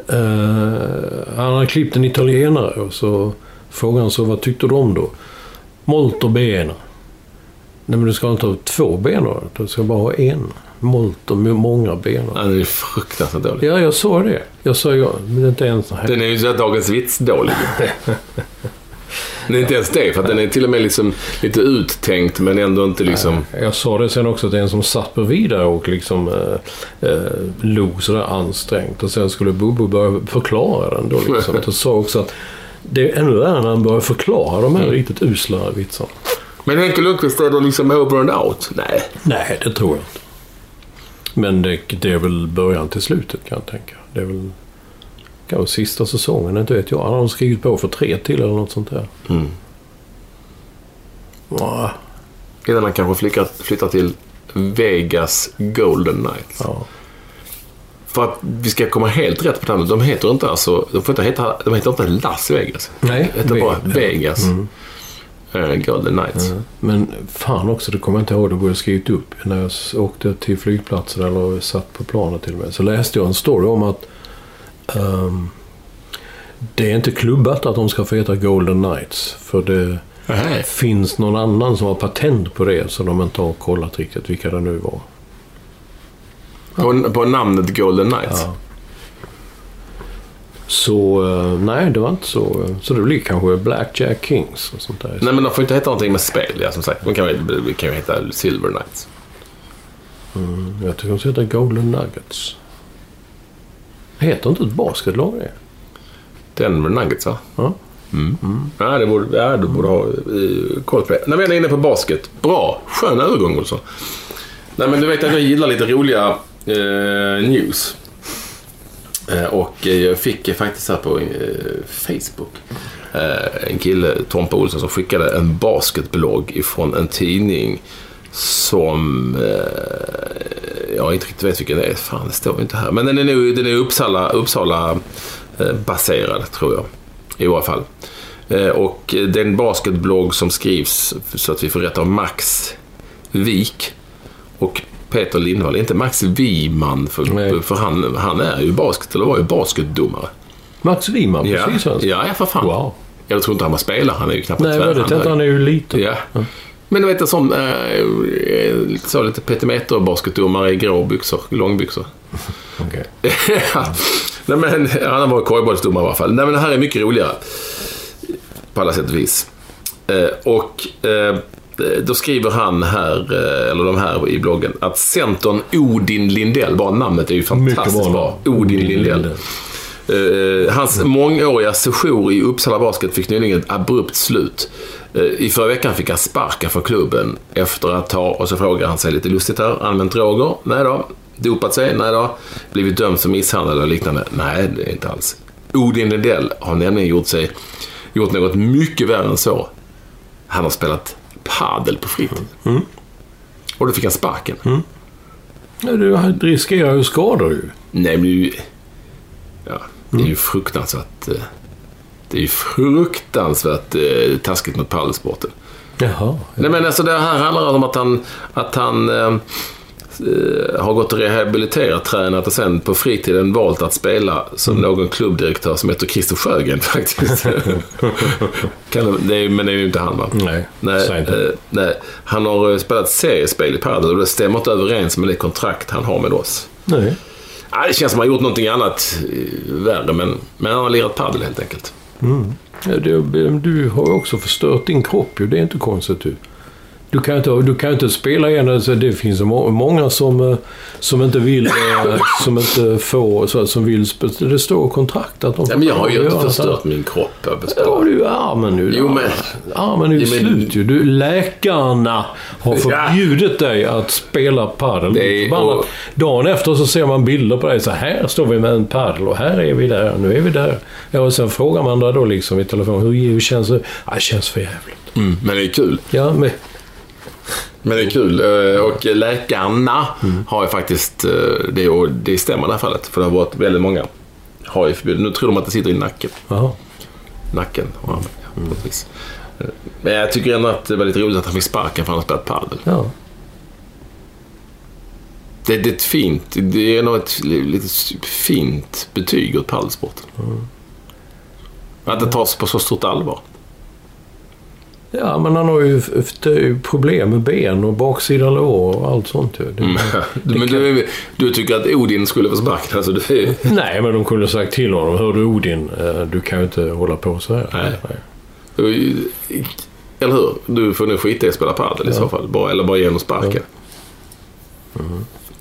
B: eh, han hade klippt en italienare och så frågade han så vad tyckte om då? Molto bene. Nej men du ska inte ha två ben då. Du ska bara ha en. Molto, med många ben.
A: Ja, Den är fruktansvärt dålig.
B: Ja, jag sa det. Jag sa ja, men det är inte ens...
A: Den är ju så här Dagens Vits dålig. Är inte ens det, för att den är till och med liksom lite uttänkt men ändå inte liksom...
B: Jag sa det sen också att det en som satt bredvid där och liksom eh, eh, log sådär ansträngt. Och sen skulle Bobo börja förklara den då liksom. Jag sa också att det är ännu värre när han börjar förklara de här riktigt usla vitsarna.
A: Men Henke Lundqvist är då liksom over and out? Nej.
B: Nej, det tror jag inte. Men det, det är väl början till slutet kan jag tänka. Det är väl kanske sista säsongen, inte vet jag. Han har skrivit på för tre till eller något sånt där.
A: Mm.
B: Ja,
A: Innan han kanske flyttar, flyttar till Vegas Golden Knights.
B: ja.
A: För att vi ska komma helt rätt på namnet. De heter inte alltså... De, får inte heta, de heter inte Las Vegas.
B: Nej,
A: De heter bara
B: Ve-
A: Vegas
B: Mm.
A: Golden Knights.
B: Men fan också, det kommer jag inte ihåg. Det borde jag skrivit upp. När jag åkte till flygplatsen eller satt på planet till och med. Så läste jag en story om att ehm, det är inte klubbat att de ska få heta Golden Knights. För det
A: Nej.
B: finns någon annan som har patent på det. Så de inte har kollat riktigt vilka det nu var.
A: På, på namnet Golden Knights.
B: Ja. Så eh, nej, det var inte så. Så det blir kanske Blackjack Kings och sånt där.
A: Nej, men de får inte heta någonting med spel. Ja, som sagt. De kan, ju- kan ju heta Silver Knights.
B: Jag tycker de ska heta Golden Nuggets. Heter inte ett basketlag det?
A: Denver Nuggets, va?
B: Ja.
A: Mm. Ja, det borde, ja, du borde ha koll på det. När vi är inne på basket. Bra. Skön övergång, Olsson. Nej, men du vet att jag gillar lite roliga eh, news. Eh, och jag fick faktiskt här på eh, Facebook eh, en kille, Tompa Olsson, som skickade en basketblogg ifrån en tidning som... Jag inte riktigt vet vilken det är. Fan, det står ju inte här. Men den är nog den är Uppsala, Uppsala baserad, tror jag. I varje fall. Och det är en basketblogg som skrivs, så att vi får rätt av Max Wik och Peter Lindvall. Inte Max Wiman, för,
B: Nej.
A: för han, han är ju basket, eller var ju basketdomare.
B: Max Wiman,
A: Ja,
B: precis alltså.
A: ja, ja, för fan.
B: Wow.
A: Jag tror inte han var spelare, han är ju knappt
B: Nej, vad är det?
A: tvärhand.
B: Tänkte han är ju liten.
A: Ja. Men du vet en sån, lite så lite petimeter basketdomare i grå byxor, långbyxor.
B: Okej.
A: Ja. Nej, men, han var korgbollsdomare i alla fall. Nej, men det här är mycket roligare. På alla sätt och vis. Eh, och eh, då skriver han här, eh, eller de här i bloggen, att centern Odin Lindell, bara namnet är ju fantastiskt bra.
B: bra.
A: Odin Lindell. Eh, hans mångåriga sejour i Uppsala Basket fick nyligen ett abrupt slut. Eh, I förra veckan fick han sparken från klubben efter att ha, och så frågar han sig lite lustigt här, använt droger? Nej då. Dopat sig? Nej då. Blivit dömd för misshandel eller liknande? Nej, det är inte alls. Odin Lindell har nämligen gjort, sig, gjort något mycket värre än så. Han har spelat padel på fritid. Och då fick han sparken.
B: Ja, du riskerar ju skador ju.
A: Nej, men det är ju... Ja, det är ju fruktansvärt... eh, Det är ju fruktansvärt eh, taskigt mot padelsporten.
B: Jaha.
A: Nej, men alltså det här handlar om att han, att han eh, har gått och rehabiliterat, tränat och sen på fritiden valt att spela som någon klubbdirektör som heter Christer Sjögren faktiskt. kan är, men det är ju inte han va?
B: Nej,
A: Nej,
B: inte.
A: eh, nej, han har eh, spelat seriespel i padel och det stämmer inte överens med det kontrakt han har med oss.
B: Nej.
A: Ja, det känns som att han har gjort någonting annat eh, värre, men, men han har lirat padel helt enkelt.
B: Ja, det, du har ju också förstört din kropp ju. Det är inte konstigt du. Du kan inte, du kan inte spela igen. Alltså, det finns många som, eh, som inte vill, eh, som inte får, så, som vill Det står i kontrakt att de
A: Ja, men jag har ju inte förstört min kropp.
B: Ja, du är armen nu.
A: Jo, men-
B: Armen är ju
A: men-
B: slut ju. Du, läkarna har
A: Ja.
B: förbjudit dig att spela padel. Förbannat.
A: och-
B: Dagen efter så ser man bilder på dig. Så här står vi med en padel och här är vi där. Nu är vi där. Ja, och sen frågar man då liksom i telefon. Hur, hur känns det? Ja, det känns för jävligt.
A: Mm, men det är kul.
B: Ja, men...
A: Men det är kul. Eh, Och läkarna har ju faktiskt, eh, det, och det stämmer i det här fallet. För det har varit väldigt många. Har ju förbjudit. Nu tror de att det sitter i nacken.
B: Jaha.
A: Nacken och armen. Ja, vis. Eh, Men jag tycker ändå att det var lite roligt att han fick sparken för att han har spelat padel.
B: Ja.
A: Det, det är ett fint, det är nog ett lite fint betyg åt padelsporten. Att det tas på så stort allvar.
B: Ja, men han har ju problem med ben och baksida lår och allt sånt ju. Det,
A: Mm. Men du, du tycker att Odin skulle få sparken? Alltså, det är,
B: Nej, men de kunde sagt till honom. Hör du Odin, eh, du kan ju inte hålla på så här.
A: Nej. Eller hur? Du får nu skita i att spela padel i så fall. Bara, eller bara ge honom sparken.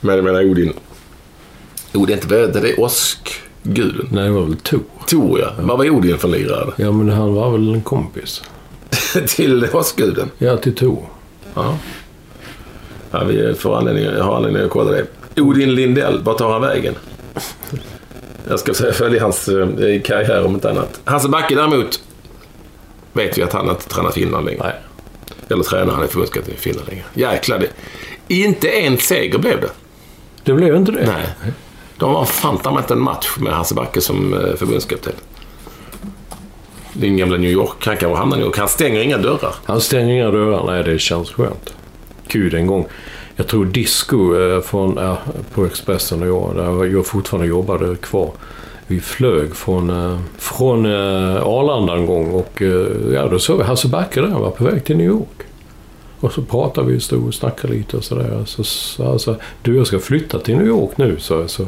A: Men jag menar Odin. Odin är inte det, det är åskguden.
B: Nej, det var väl Tor.
A: Tor ja. Vad var Odin för lirare?
B: Ja, men han var väl en kompis.
A: Till åskguden?
B: Ja, till Tor.
A: Ja. ja vi får anledning, jag har anledning att kolla det. Odin Lindell, vart tar han vägen? Jag ska säga följa hans eh, karriär om inte annat. Hasse Backe däremot vet vi att han inte tränar Finland längre.
B: Nej.
A: Eller tränar, han är förbundskapten i Finland längre. Jäklar, det. Inte en seger blev det.
B: Det blev inte det?
A: Nej. De var fan inte en match med Hasse Backe som eh, förbundskapten. Din gamla New York, han kan hamna i New York. Han stänger inga dörrar.
B: Han stänger inga dörrar. Nej, det känns skönt. Gud, en gång. Jag tror Disco eh, från, ja, på Expressen och jag, där jag fortfarande jobbade kvar. Vi flög från, eh, från eh, Arlanda en gång och eh, ja, då såg vi Hasse Backe där. Han var på väg till New York. Och så pratade vi, och stod och snackade lite och sådär. Så sa han så alltså, du jag ska flytta till New York nu, så, jag. så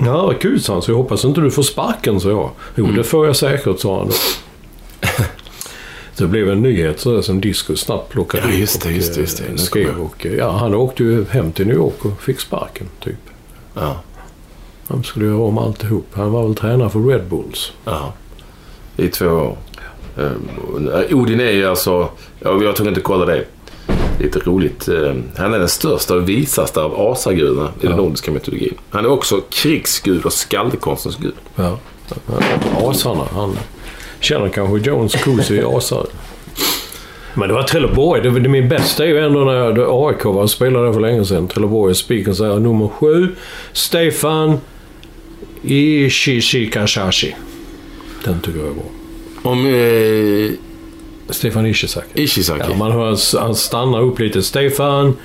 B: Ja, vad kul, sa han. Så jag hoppas inte du får sparken, sa jag. Jo, det får jag säkert, sa han. det blev en nyhet så där, som Disco snabbt plockade
A: Ja,
B: upp
A: just det,
B: och,
A: just det, just det.
B: eh, skrev.
A: jag.
B: Och, eh, ja, han åkte ju hem till New York och fick sparken, typ.
A: Ja.
B: Han skulle göra om alltihop. Han var väl tränare för Red Bulls.
A: Ja. I två år. Eh, Odin är ju alltså, ja, jag tog inte kolla det. Lite roligt. Eh, Han är den största och visaste av asagudarna i den nordiska mytologin. Han är också krigsgud och skaldkonstens gud.
B: Ja. Asarna. Han känner kanske Jones Cousy asare. Men det var Trelleborg. Det, det, min bästa är ju ändå när jag, AIK var och spelade där för länge sedan. Trelleborg spiken säger nummer sju. Stefan Ishishikashashi. Den tycker jag är bra.
A: Om eh,
B: Stefan Ishizaki.
A: Ishizaki.
B: Ja, man hör han stannar upp lite. Stefan...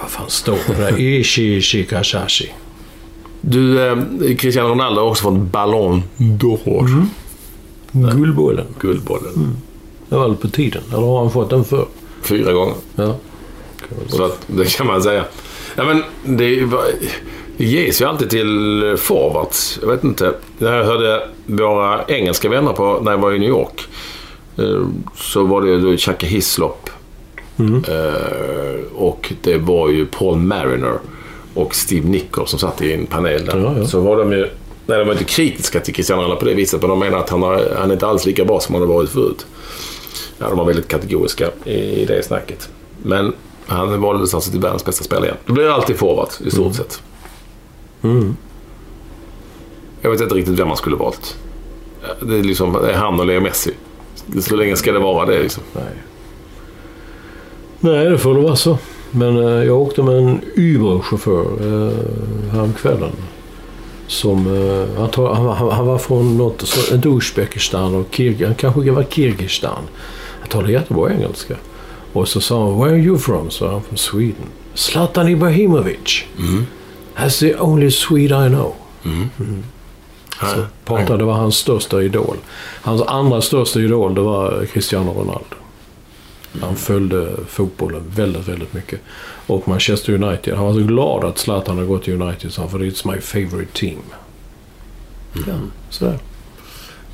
B: Vad fan står det där?
A: Du, eh, Cristiano Ronaldo har också fått Ballon d'Or.
B: Guldbollen.
A: Guldbollen.
B: Det var väl på tiden. Eller har han fått den för?
A: Fyra gånger.
B: Ja.
A: Så att, det kan man säga. Ja, men det, det ges ju alltid till forwards. Jag vet inte. Jag hörde våra engelska vänner på, när jag var i New York. Eh, Så var det ju Chaka Hislop. Eh, Och det var ju Paul Mariner och Steve Nichols som satt i en panel där.
B: Ja, ja.
A: Så var de ju... Nej, de var inte kritiska till Cristiano Ronaldo på det viset. Men de menar att han, har, han är inte alls lika bra som han har varit förut. Ja, de var väldigt kategoriska i, det snacket. Men han valdes alltså till världens bästa spelare igen. Det blir alltid forward i stort sett.
B: Mm.
A: Jag vet inte riktigt vem man skulle valt. Det är liksom det är han och Leo Messi. Så länge ska det vara det liksom.
B: Nej. Nej, det får det vara så. Men eh, jag åkte med en Uber-chaufför eh, häromkvällen. Som, eh, han, tar, han, han, han var från något, så, inte Uzbekistan och Kirg, han kanske var Kirgistan. Han talade jättebra engelska. Och så sa han, where are you from? Så han från Sweden. Zlatan Ibrahimovic. That's the only Swede I know. Så pratade, det var hans största idol. Hans andra största idol det var Cristiano Ronaldo. Han följde fotbollen väldigt, väldigt mycket. Och Manchester United. Han var så glad att Zlatan hade gått till United så han för it's my favorite team. Ja, sådär.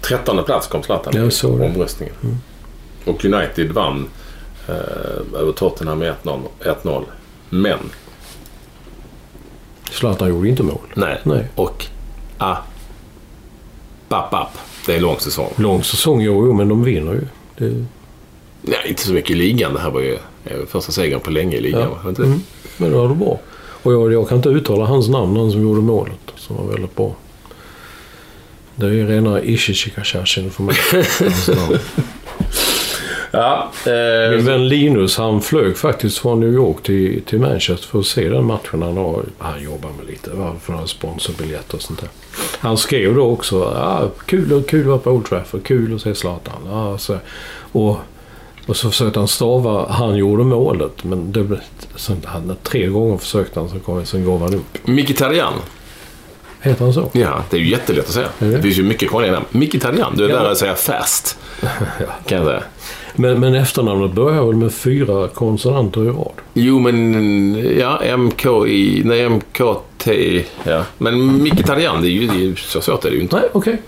A: Trettonde plats kom Zlatan i omröstningen. Och United vann eh, över Tottenham med 1-0. 1-0. Men,
B: Zlatan gjorde inte mål.
A: nej.
B: Nej.
A: Och, ah, bapp, bapp. Det är lång säsong.
B: Lång säsong, jo, jo men de vinner ju. Det,
A: Nej, inte så mycket i ligan. Det här var ju första segern på länge i ligan.
B: Ja.
A: inte?
B: Mm. men det var det bra. Och jag, jag kan inte uttala hans namn, han som gjorde målet. Som var väldigt bra. Det är ju rena Ishishikashashin för mig.
A: Ja, eh,
B: Min vän Linus han flög faktiskt från New York till, till Manchester för att se den matchen. Han, har, han jobbar med lite va, för sponsorbiljetter och sånt där. Han skrev då också ah, kul, kul att vara på Old Trafford, kul att se Zlatan. Ah, så, och, och så försökte han stava, han gjorde målet men det, så, han, tre gånger försökte han, så kom, sen gav han upp.
A: Mkhitaryan.
B: Heter han så?
A: Ja, det är ju jättelätt att säga.
B: Det?
A: Det finns ju mycket krångliga namn. Mkhitaryan, du är
B: Ja.
A: där att säga fast. Kan jag säga.
B: Men, men efternamnet börjar väl med fyra konsonanter i rad?
A: Jo, men ja, MKI, nej MKT, ja. Men Mkhitaryan, det är ju, det är ju så svårt är det ju inte.
B: Nej, okej.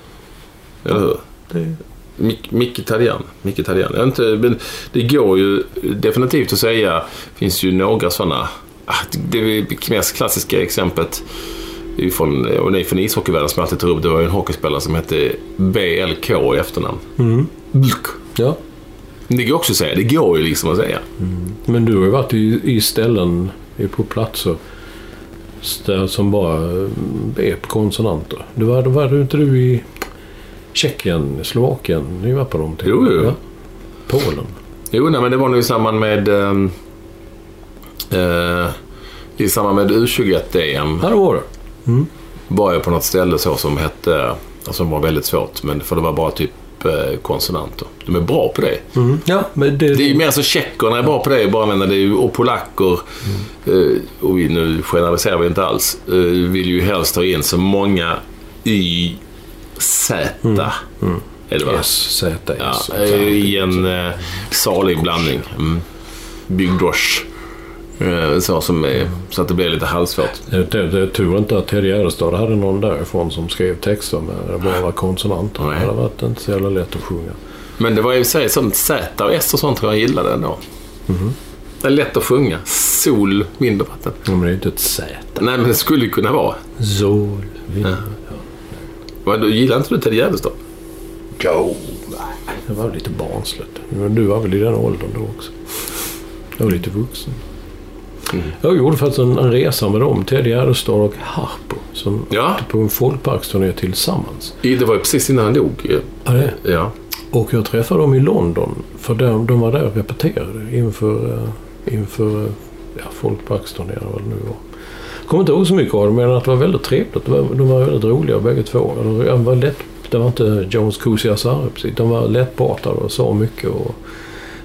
A: Eller hur?
B: Det-
A: Mik- Mkhitaryan. Mkhitaryan. Jag vet inte, men det går ju definitivt att säga. Det finns ju några sådana. Ah, det mest klassiska exemplet. Är från, och det är från ishockeyvärlden som jag alltid tar upp. Det var ju en hockeyspelare som hette BLK i efternamn. Blk.
B: Ja.
A: Det går också att säga. Det går ju liksom att säga.
B: Men du har ju varit i, i ställen, på platser där som bara eh, är på konsonanter. Du var, var inte du i Tjeckien, Slovakien? Ni var på till
A: Jo, jo.
B: Ja. Polen.
A: Jo, nej, men det var nog i samband med... ehm, eh, I samband med U21-EM
B: Ja, det var det.
A: var jag på något ställe så som hette... Alltså som var väldigt svårt, men för det var bara typ eh, konsonanter. De är bra på det.
B: Ja, men det...
A: Det är ju mer så tjeckerna är bra på det. Bara men det och polacker, eh, och vi, nu generaliserar vi inte alls, eh, vill ju helst ha in så många Y, Z. Är det va?
B: S, Z,
A: Ja,
B: S.
A: eh, I en eh, salig blandning. Mm. Byggdosh. Eh, så, som så att det blir lite halvsvårt.
B: Det, det, det tur inte att Ted Gärdestad hade någon därifrån som skrev texter med det bara var konsonanter.
A: Nej.
B: Det hade varit inte så jävla lätt att sjunga.
A: Men det var ju i sig sånt Z och S och sånt tror jag gillade ändå. Det är lätt att sjunga. Sol, mindre vatten.
B: Ja, Men det är inte ett Z.
A: Nej, men det skulle kunna vara.
B: Sol, vind.
A: Men då gillar inte du Ted Gärdestad?
B: Go! Det var lite barnsligt. Men du var väl i den åldern då också? Jag var lite vuxen. Jag gjorde faktiskt en, en resa med dem, Ted Gärdestad och Harpo. Som
A: Ja.
B: åkte på en folkparksturné tillsammans.
A: Det var ju precis innan han dog.
B: Ja, det.
A: Ja.
B: Och jag träffade dem i London. För de, de var där och repeterade inför, eh, inför eh, ja, folkparksturnéerna vad det nu var. Kommer inte ihåg så mycket av det men att det var väldigt trevligt. De var, de var väldigt roliga bägge två. De var lätt, det var inte Jones Azar precis. De var lättpratade och sa mycket. Och,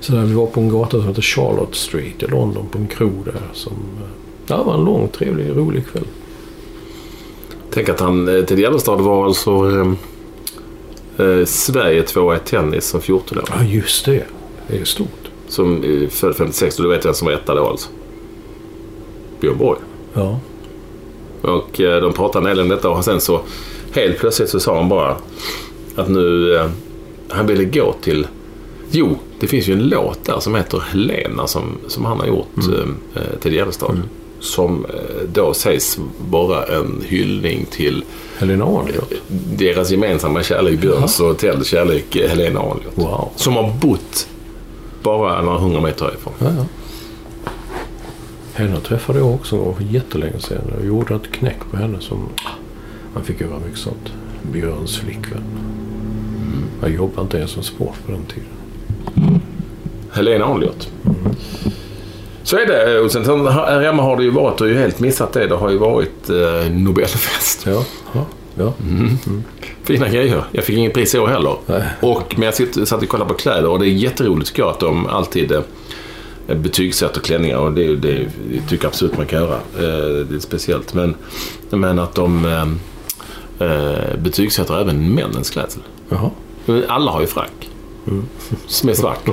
B: så där, vi var på en gata som heter Charlotte Street i London på en krog där. Som, ja, det var en lång, trevlig, rolig kväll.
A: Tänk att han, eh, Ted Gärdestad var alltså eh, eh, Sverige tvåa i tennis som 14 år.
B: Ja, just det. Det är stort.
A: Som eh, född 56 och du vet vem som var etta då alltså? Björn Borg.
B: Ja.
A: Och eh, de pratade en del om detta och sen så helt plötsligt så sa han bara att nu eh, han ville gå till Jo, det finns ju en låt där som heter Helena som, som han har gjort eh, till Gärdestad. Som eh, då sägs vara en hyllning till
B: Helena Arnljot.
A: deras gemensamma kärlek, Björns och Tells kärlek, eh, Helena Arnljot.
B: Wow.
A: Som har bott bara några hundra meter härifrån.
B: Ja, ja. Henne träffade jag också för jättelänge sedan. Jag gjorde ett knäck på henne som... Man fick göra mycket sånt. Björns flickvän. Jag jobbade inte ens som sport på den tiden.
A: Helena Arnljot. Så är det. Och sen här hemma har det ju varit, och ju helt missat det, det har ju varit eh, Nobelfest.
B: Ja, ja, ja.
A: Fina grejer. Jag fick inget pris i år heller.
B: Nej.
A: Och, men jag sitter, satt och kollade på kläder och det är jätteroligt tycker jag att de alltid eh, betygsätter klänningar och det, det, det tycker jag absolut man kan göra. Eh, det är speciellt. Men, men att de eh, eh, betygsätter även männens klädsel.
B: Jaha.
A: Alla har ju frack. Som är svart.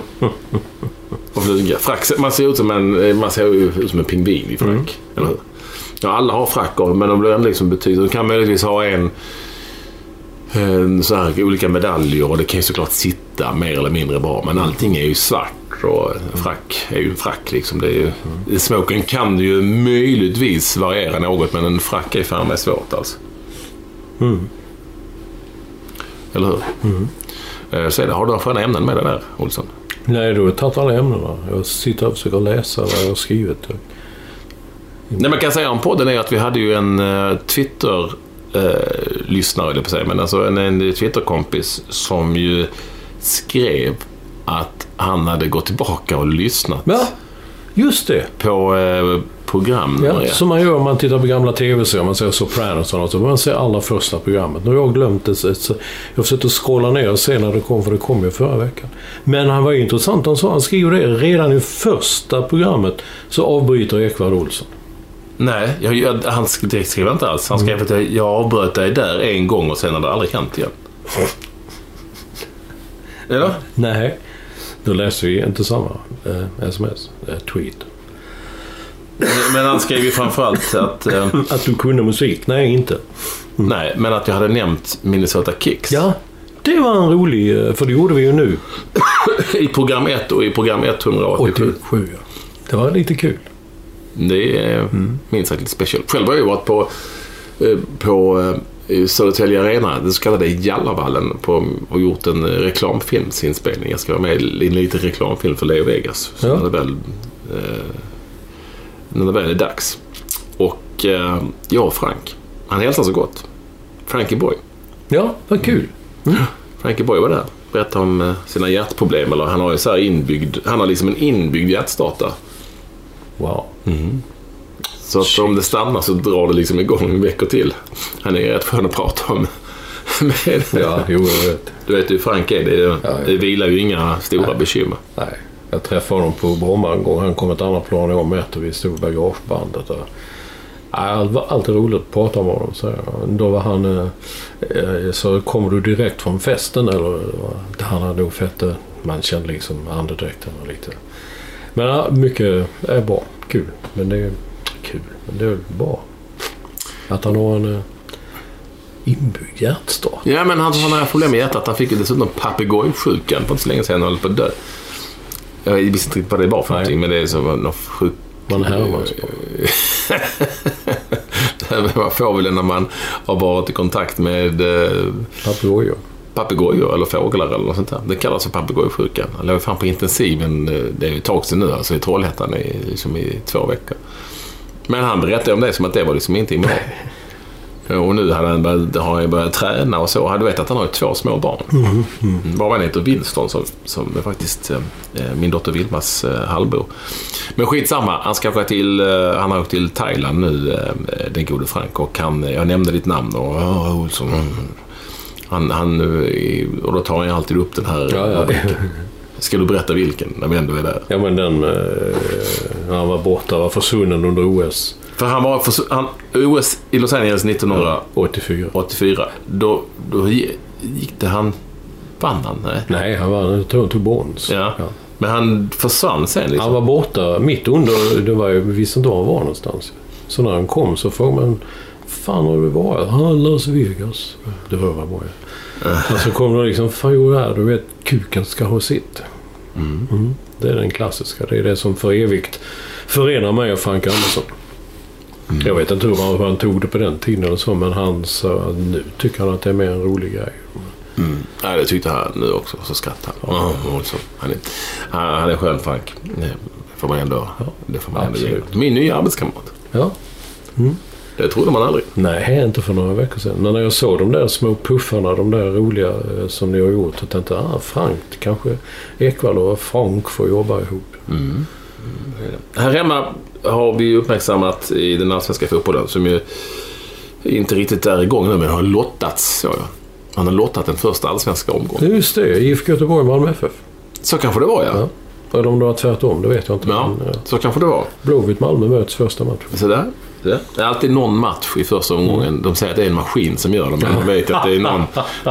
A: Och fluga. Frack, man ser ut som en, man ser ut som en pingvin i frack. Eller hur? Ja, alla har frack men de blir ändå liksom betyg. De kan möjligtvis ha en, en så här, olika medaljer och det kan ju såklart sitta mer eller mindre bra. Men allting är ju svart och frack är ju en frack liksom. Det är ju, I smoken kan ju möjligtvis variera något men en frack är fan med svårt alltså. Eller hur? Eh, Så är det. Har du några sköna ämnen med dig där, Olsson?
B: Nej, du har tagit alla ämnena. Jag sitter och försöker läsa vad jag har skrivit.
A: Nej, man kan säga om podden är att vi hade ju en uh, Twitter-lyssnare, uh, på sig, men alltså en, en Twitter-kompis som ju skrev att han hade gått tillbaka och lyssnat
B: Ja, just det.
A: på uh, program.
B: Ja,
A: ett.
B: som man gör om man tittar på gamla tv-serier. Man ser Sopranos och något. Så man ser allra första programmet. Nu har jag glömt det. Jag försökte scrolla ner och se när det kom, för det kom ju förra veckan. Men han var ju intressant. Han sa, han skriver det, redan i första programmet så avbryter Ekwall Olsson.
A: Nej, jag, jag, han skrev inte alls. Han skrev att jag, jag avbröt dig där en gång och sen har det aldrig hänt igen. Eller?
B: Nej, då läser vi inte samma eh, sms, eh, tweet.
A: Men han skrev ju framförallt att... eh,
B: Att du kunde musik? Nej, inte.
A: nej, men att jag hade nämnt Minnesota Kicks.
B: Ja, det var en rolig, eh, för det gjorde vi ju nu.
A: I program 1 och i program 187.
B: 87, ja. Det var lite kul.
A: Det är minst sagt lite special. Själv har jag ju varit på, eh, på eh, Södertälje Arena, den så kallade Jallavallen, på, och gjort en reklamfilmsinspelning. Jag ska vara med i en liten reklamfilm för Leo Vegas.
B: Ja.
A: när, det väl, eh, när det väl är dags. Och eh, jag och Frank, han hälsar så gott. Frankie Boy.
B: Ja, vad kul.
A: Frankie Boy var där. Berättade om eh, sina hjärtproblem. Eller han har ju så här inbyggd, han har liksom en inbyggd hjärtstartare.
B: Wow.
A: Så att om det stannar så drar det liksom igång veckor till. Han är rätt skön att prata om. Men,
B: Ja, jo, jag vet.
A: Du vet hur Frank är. Det,
B: ja.
A: det vilar ju inga stora bekymmer.
B: Nej, jag träffade honom på Bromma en gång. Han kom ett annat plan jag med och vi stod i bagagebandet. Och... Det var alltid roligt att prata med honom. Så. Då var han... eh, eh, Så kommer du direkt från festen eller? Han hade nog fett... eh, Man kände liksom andedräkten och lite... Men mycket är bra. Kul. Men det är kul. Men det är bra. Att han har en eh, inbyggd hjärtstart.
A: Ja, men han har några problem med hjärtat. Han fick ju dessutom papegojsjukan för inte så länge sedan och höll på att dö. Jag visste inte riktigt vad det var för
B: Nej.
A: någonting, men det är så någon sjuk...
B: Man härmas på.
A: Man får väl det när man har varit i kontakt med eh,
B: Papegojor.
A: papegojor eller fåglar eller något sånt där. Det kallas för papegojsjukan. Han låg fan på intensiven, eh, det är ju ett tag sedan nu, alltså i Trollhättan i, liksom i två veckor. Men han berättade om det som att det var liksom inte imorgon. Och nu hade han börjat, har han börjat träna och så. Du vet att han har ju två små barn. Mm. Mm. Bara en heter Winston som, som är faktiskt eh, min dotter Vilmas eh, halvbror. Men skitsamma, han ska åka till, eh, han har åkt till Thailand nu, eh, den gode Frank. Och han, jag nämnde ditt namn och oh, Olsson. Mm. Han, han, eh, och då tar han alltid upp den här
B: Ja, ja.
A: Ska du berätta vilken, när vi ändå är där?
B: Ja men den, eh, han var borta, var försvunnen under OS
A: För han var för, han, OS i Los Angeles 1984,
B: 84.
A: då, då gick det han... Vann han? Nej.
B: Nej, han tror han tog brons.
A: Ja. Men han försvann sen liksom.
B: Han var borta mitt under, det var ju, vi visste inte var han var någonstans. Så när han kom så frågade man, fan har du varit? Han Las Vegas. Det var jag. Och så kom det liksom, fan jo här, du vet kuken ska ha sitt. Mm. Det är den klassiska, det är det som för evigt förenar mig och Frank Andersson. Jag vet inte hur han, tog det på den tiden eller så, men han sa nu tycker han att det är mer en rolig grej.
A: Mm. Ja, det tyckte han nu också. Så skrattade han. Ja. Han, är, han, han är skön Frank. Det får man ändå, det får man ändå. Min nya arbetskamrat.
B: Ja.
A: Det trodde man aldrig.
B: Nej, inte för några veckor sedan. Men när jag såg de där små puffarna, de där roliga eh, som ni har gjort, så tänkte jag ah, Frank, kanske Ekwall och Frank får jobba ihop.
A: Här hemma har vi uppmärksammat i den allsvenska fotbollen som ju inte riktigt är igång nu men har lottats. Ja. Han har lottat den första allsvenska omgången.
B: Just det, IFK Göteborg, Malmö FF.
A: Så kanske det var ja.
B: Ja. Eller om det var tvärtom, det vet jag inte.
A: Ja,
B: Men, ja.
A: så kanske det var.
B: Blåvitt-Malmö möts första matchen.
A: Så där. Det är alltid någon match i första omgången. De säger att det är en maskin som gör det, men man vet att det är någon,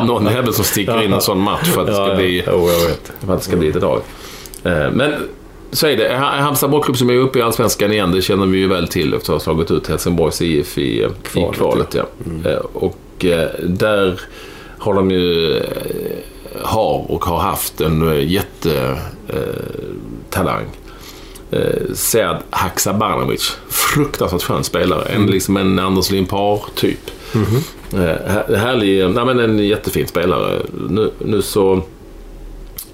A: någon jävel som sticker in en sån match för att det ska bli,
B: vet.
A: för att det ska bli ett drag. Eh, Men så är det. Ha- Halmstad bollklubb som är uppe i Allsvenskan igen, det känner vi ju väl till efter att ha slagit ut Helsingborgs IF i i
B: Kvalet,
A: kvalet. ja. Eh, Och eh, där har de ju eh, har och har haft en eh, jättetalang. talang. Eh, Sead Haksabanovic. Fruktansvärt skön spelare. En, liksom en Anders Limpar-typ. Eh, här- härlig, nej men en jättefin spelare. Nu, nu så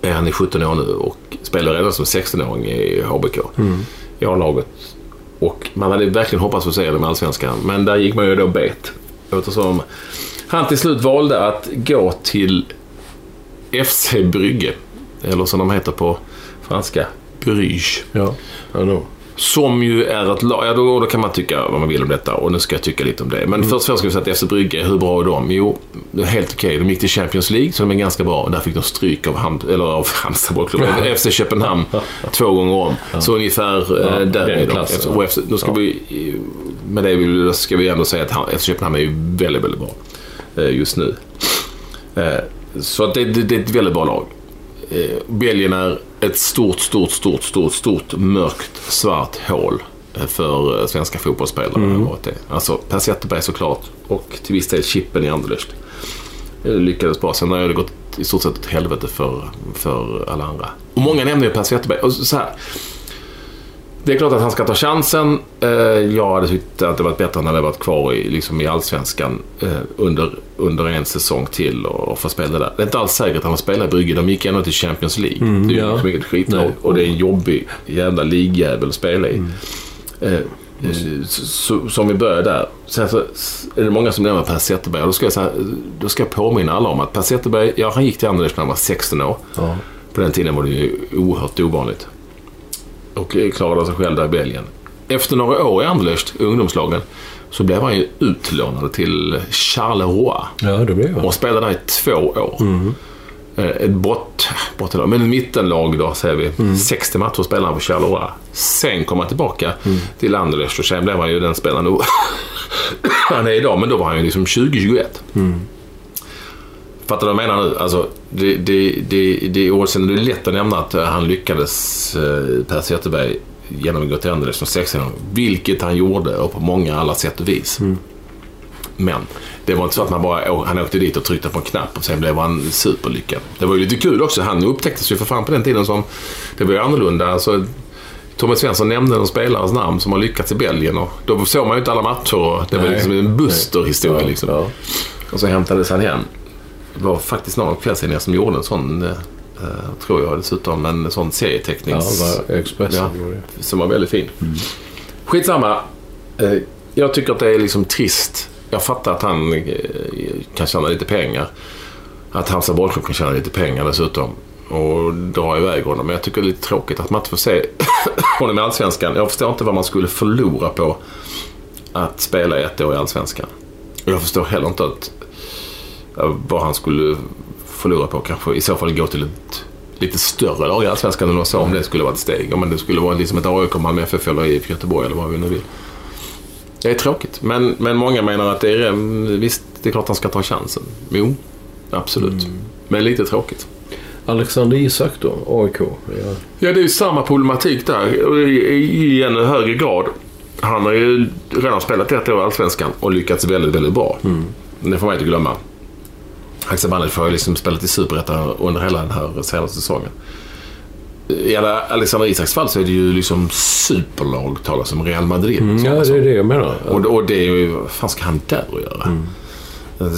A: är han i 17 år nu och spelar redan som 16-åring i HBK. I A-laget. Och man hade verkligen hoppats få se dem i Allsvenskan. Men där gick man ju då bet. Eftersom han till slut valde att gå till FC Brygge. Eller som de heter på franska, Bruges.
B: Ja, know.
A: Som ju är ett lag, ja då, då kan man tycka vad man vill om detta och nu ska jag tycka lite om det. Men först och främst ska vi säga att FC Brygge, hur bra är de? Jo, det är helt okej. De gick till Champions League så de är ganska bra. Där fick de stryk av, Ham, eller av Halmstad Bollklubb, FC Köpenhamn två gånger om. Så ungefär
B: Ja,
A: eh, där är de. Och FC, då ska
B: Ja.
A: vi, med det ska vi ändå säga att FC Köpenhamn är ju väldigt, väldigt bra eh, just nu. Eh, Så det, det, det är ett väldigt bra lag. Eh, Belgien är ett stort, stort, stort, stort, stort mörkt svart hål eh, för eh, svenska fotbollsspelare. Mm. Alltså Per Zetterberg såklart och till viss del Chippen i Anderlecht. Eh, Lyckades bra. Sen har det gått i stort sett åt helvete för, för alla andra. Och många nämner ju Per Zetterberg. Och så här, det är klart att han ska ta chansen. Eh, Jag hade tyckt att det varit bättre om han hade varit kvar i, liksom i Allsvenskan eh, under, under en säsong till och, och få spela där. Det är inte alls säkert att han får spela i Brygge. De gick ändå till Champions League. det är ju
B: ja.
A: liksom inget skitlag. Och det är en jobbig jävla ligjävel att spela i. Eh, eh, som vi börjar där. Sen så är det många som nämner Per Zetterberg. Då ska, jag, då ska jag påminna alla om att Per Zetterberg, ja han gick till Anderlecht när han var 16 år.
B: Ja.
A: På den tiden var det ju oerhört ovanligt. Och eh, klarade sig själv där i Belgien. Efter några år i Anderlecht, ungdomslagen, så blev han ju utlånad till Charleroi.
B: ja, det blev jag.
A: Och spelade där i två år. Eh, Ett brott, brottenlag, men ett mittenlag då säger vi. 60 matcher spelade han för Charleroi. Sen kom han tillbaka till Anderlecht och sen blev han ju den spelaren han är idag. Men då var han ju liksom 20-21. Fattar du vad jag menar nu? Alltså, det, det, det, det är år sedan. Det är lätt att nämna att eh, han lyckades, eh, Per Zetterberg, genomgå till Anderlecht som 16 år. Vilket han gjorde och på många alla sätt och vis. Men det var inte så att man bara han åkte dit och tryckte på en knapp och sen blev han superlyckad. Det var ju lite kul också. Han upptäcktes ju för fan på den tiden som... Det var ju annorlunda. Alltså, Thomas Svensson nämnde en spelares namn som har lyckats i Belgien och då såg man ju inte alla matcher och det var liksom en Buster-historia
B: Ja,
A: liksom.
B: ja.
A: Och så hämtades han hem. Det var faktiskt några kvällstidningar som gjorde en sån, eh, eh, tror jag dessutom, en sån
B: Ja,
A: serietecknings...
B: vad Expressen
A: Ja.
B: gjorde det.
A: Som var väldigt fin. Skitsamma. Eh, Jag tycker att det är liksom trist jag fattar att han kan tjäna lite pengar. Att Halmstad bollklubb kan tjäna lite pengar dessutom. Och dra iväg honom. Men jag tycker det är lite tråkigt att man inte får se honom i Allsvenskan. Jag förstår inte vad man skulle förlora på att spela ett år i Allsvenskan. Jag förstår heller inte att, vad han skulle förlora på. Kanske i så fall gå till ett lite större lag i Allsvenskan än så om det skulle vara ett steg. Om det skulle vara liksom ett AIK, Malmö FF eller IFK Göteborg eller vad vi nu vill. Det är tråkigt, men, men många menar att det är, visst, det är klart han ska ta chansen. Jo, absolut. Men lite tråkigt.
B: Alexander Isak då, AIK. Ja.
A: Ja, det är ju samma problematik där i, i ännu högre grad. Han har ju redan spelat ett år i Allsvenskan och lyckats väldigt, väldigt bra. Det får man inte glömma. Haksabanovic har ju liksom spelat i Superettan under hela den här senaste säsongen. I alla Alexander Isaks fall så är det ju liksom superlag talas om Real Madrid.
B: Mm, ja, det är det jag menar.
A: Och, och det är ju, vad fan ska han där att göra?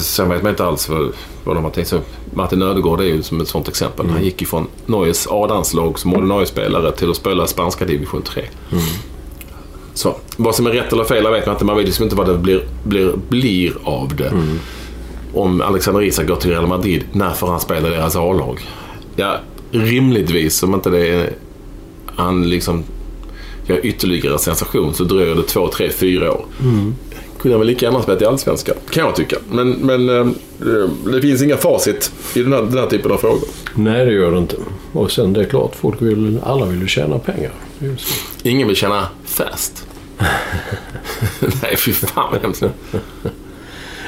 A: Sen vet man inte alls vad, vad de har tänkt sig. Martin Ödegård är ju som ett sånt exempel. Han gick ju från Norges A-danslag som ordinarie spelare till att spela spanska division 3. Så, vad som är rätt eller fel vet man inte. Man vet liksom inte vad det blir, blir, blir av det. Om Alexander Isak går till Real Madrid, när får han spela deras A-lag? Ja, rimligtvis om inte det är... Han liksom gör ytterligare sensation så dröjer det två, tre, fyra år. Kunde han väl lika gärna spelat i Allsvenskan, kan jag tycka. Men, men eh, det finns inga facit i den här, den här typen av frågor.
B: Nej, det gör det inte. Och sen det är klart, folk vill, alla vill ju tjäna pengar.
A: Ingen vill känna fast. Nej, fy fan vad hemskt.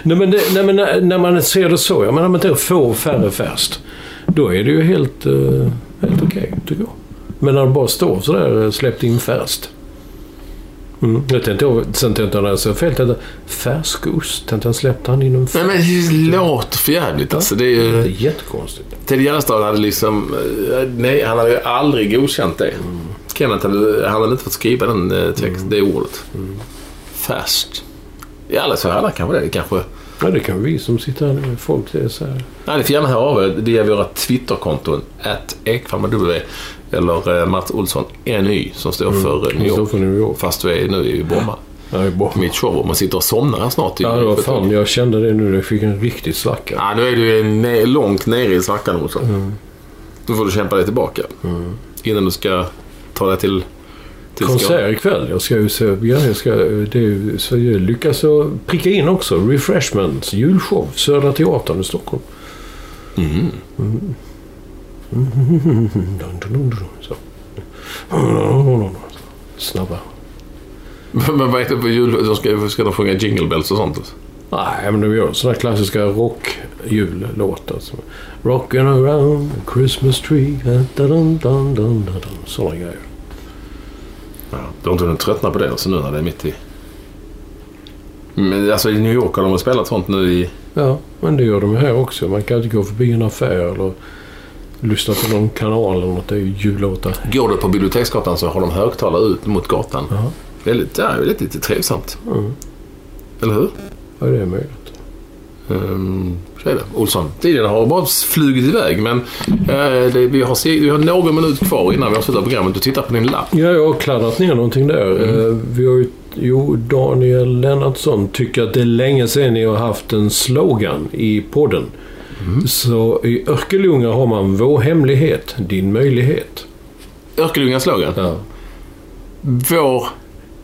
B: Nej, men, det, nej, men när, när man ser det så, jag menar med det få färre fast, då är det ju helt, uh, helt okej, tycker jag. Men när det bara står sådär, eh, släppt in färskt. Mm. Jag tänkte, sen tänkte jag när jag såg fel, färskost, tänkte jag släppte han in en
A: Nej, men det låter för jävligt alltså. Det är
B: Det
A: ju...
B: är jättekonstigt.
A: Ted Gärdestad hade liksom... eh, Nej, han hade ju aldrig godkänt det. Kenneth hade, han hade inte fått skriva den eh, text, det ordet. Fast. Ja, eller så han kanske det. Kanske...
B: Ja, det kan vi som sitter här nu. Folk det är så här.
A: Ja, ni får gärna höra av er via våra Twitterkonton. Att med W eller eh, Mats Olsson NY som står för eh, New York.
B: för New York.
A: Fast vi är nu i Bromma.
B: Ja, är bra.
A: Mitt show. Man sitter och somnar här snart. i-
B: Ja, var fan. Jag kände det nu. Jag fick en riktig svacka.
A: Ja, nu är du ne- långt nere i svackan Olsson. Då får du kämpa dig tillbaka. Innan du ska ta dig till... till Skåne.
B: Konsert ikväll. Jag ska ju se... Ja, jag ska... Det är så jag lyckas pricka in också. Refreshments. Julshow. Södra Teatern i Stockholm. Mm. Så. Snabba.
A: Men vad är det på jul? De ska, ska de sjunga Jingle Bells och sånt?
B: Nej, men de gör sådana klassiska rock-jullåtar. som Rockin' around Christmas tree. Da, da, dun, dun, dun, dun, dun. Sådana grejer.
A: Ja, de har inte hunnit tröttna på det alltså nu när det är mitt i... Men alltså i New York har de väl spelat sånt nu i...
B: Ja, men det gör de här också. Man kan inte gå förbi en affär eller lyssna på någon kanal eller något. Det är ju jullåtar.
A: Går du på Biblioteksgatan så har de högtalare ut mot gatan.
B: Ja.
A: Väldigt, ja, väldigt lite trivsamt.
B: Mm.
A: Eller hur?
B: Ja, det är möjligt.
A: Um, så är det. Olsson, tiden har bara flugit iväg men eh, det, vi, har, vi har någon minut kvar innan vi har slutat programmet. Du tittar på din lapp.
B: Ja, jag har kladdat ner någonting där. Eh, Vi har ju, jo, Daniel Lennartsson tycker att det är länge sedan ni har haft en slogan i podden. Så i Örkelljunga har man Vår hemlighet, din möjlighet.
A: Örkelljungas slogan.
B: Ja.
A: Vår...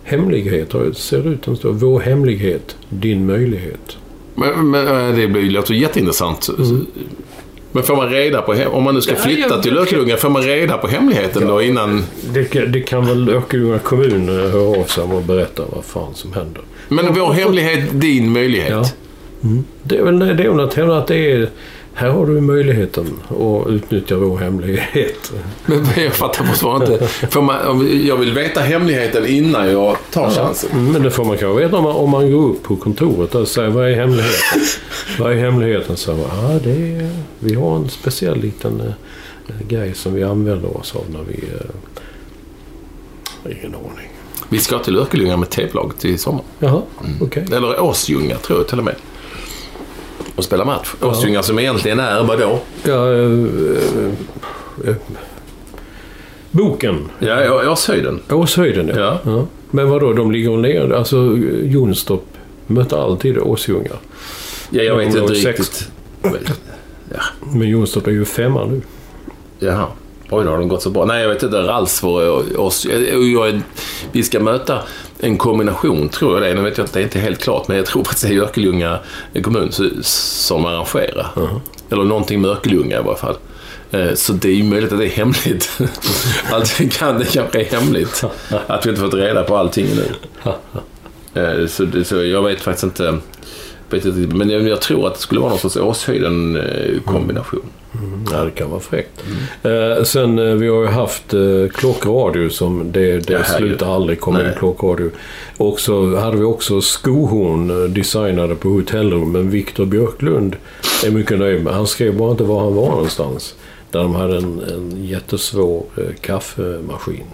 B: Hemlighet ser ut som står. Vår hemlighet, din möjlighet.
A: Men, men eh, det blir, låter jätteintressant. Men får man reda på... Om man nu ska
B: Ja,
A: flytta
B: jag-
A: till Örkelljunga, får man reda på hemligheten då innan...
B: Det, kan- det kan väl Örkelljunga kommun eh, höra av sig och berätta vad fan som händer.
A: Men vår hemlighet, din möjlighet.
B: Ja. Mm. Det är väl det är väl att hävda att det är... Här har du möjligheten att utnyttja vår hemlighet.
A: Men jag fattar fortfarande inte. Får man, jag vill veta hemligheten innan jag tar chansen.
B: Mm, Men det får man kanske veta om man, om man går upp på kontoret och säger vad är hemligheten? vad är hemligheten? Så man, ah, det är, vi har en speciell liten uh, grej som vi använder oss av när vi... Uh, ingen aning.
A: Vi ska till Örkelljunga med tv-laget i sommar.
B: Jaha, okej.
A: Eller Åsljunga tror jag till och med. Och spela match. Åsljunga som egentligen är vadå?
B: Ja, eh, eh, eh, boken.
A: Ja, Åshöjden.
B: Åshöjden, ja.
A: Ja.
B: ja. Men vad då de ligger ner? Alltså Jonstorp Mötte alltid Åsjunga.
A: Ja, jag vet
B: De
A: inte
B: sex.
A: riktigt. Ja,
B: Men Jonstorp är ju femma nu.
A: jaha. Oj, då har de gått så bra. Nej, jag vet inte alls vad oss... Vi ska möta en kombination, tror jag det är. Nu vet jag att det är inte helt klart, men jag tror faktiskt det är Örkelljunga kommun som arrangerar. Eller någonting med Örkelljunga i varje fall. Eh, Så det är ju möjligt att det är hemligt. Allting kan, det kanske är hemligt. Att vi inte fått reda på allting nu. Eh, Så, det, så jag vet faktiskt inte. Inte men jag, jag tror att det skulle vara någon sorts Åshöjden-kombination.
B: Ja, det kan vara fräckt. Eh, sen, eh, vi har ju haft eh, klockradio som det, det
A: Ja,
B: slutar aldrig komma in klockradio. Och så hade vi också skohorn eh, designade på hotellrum. Men Viktor Björklund är mycket nöjd med. Han skrev bara inte var han var någonstans. Där de hade en, en jättesvår eh, kaffemaskin.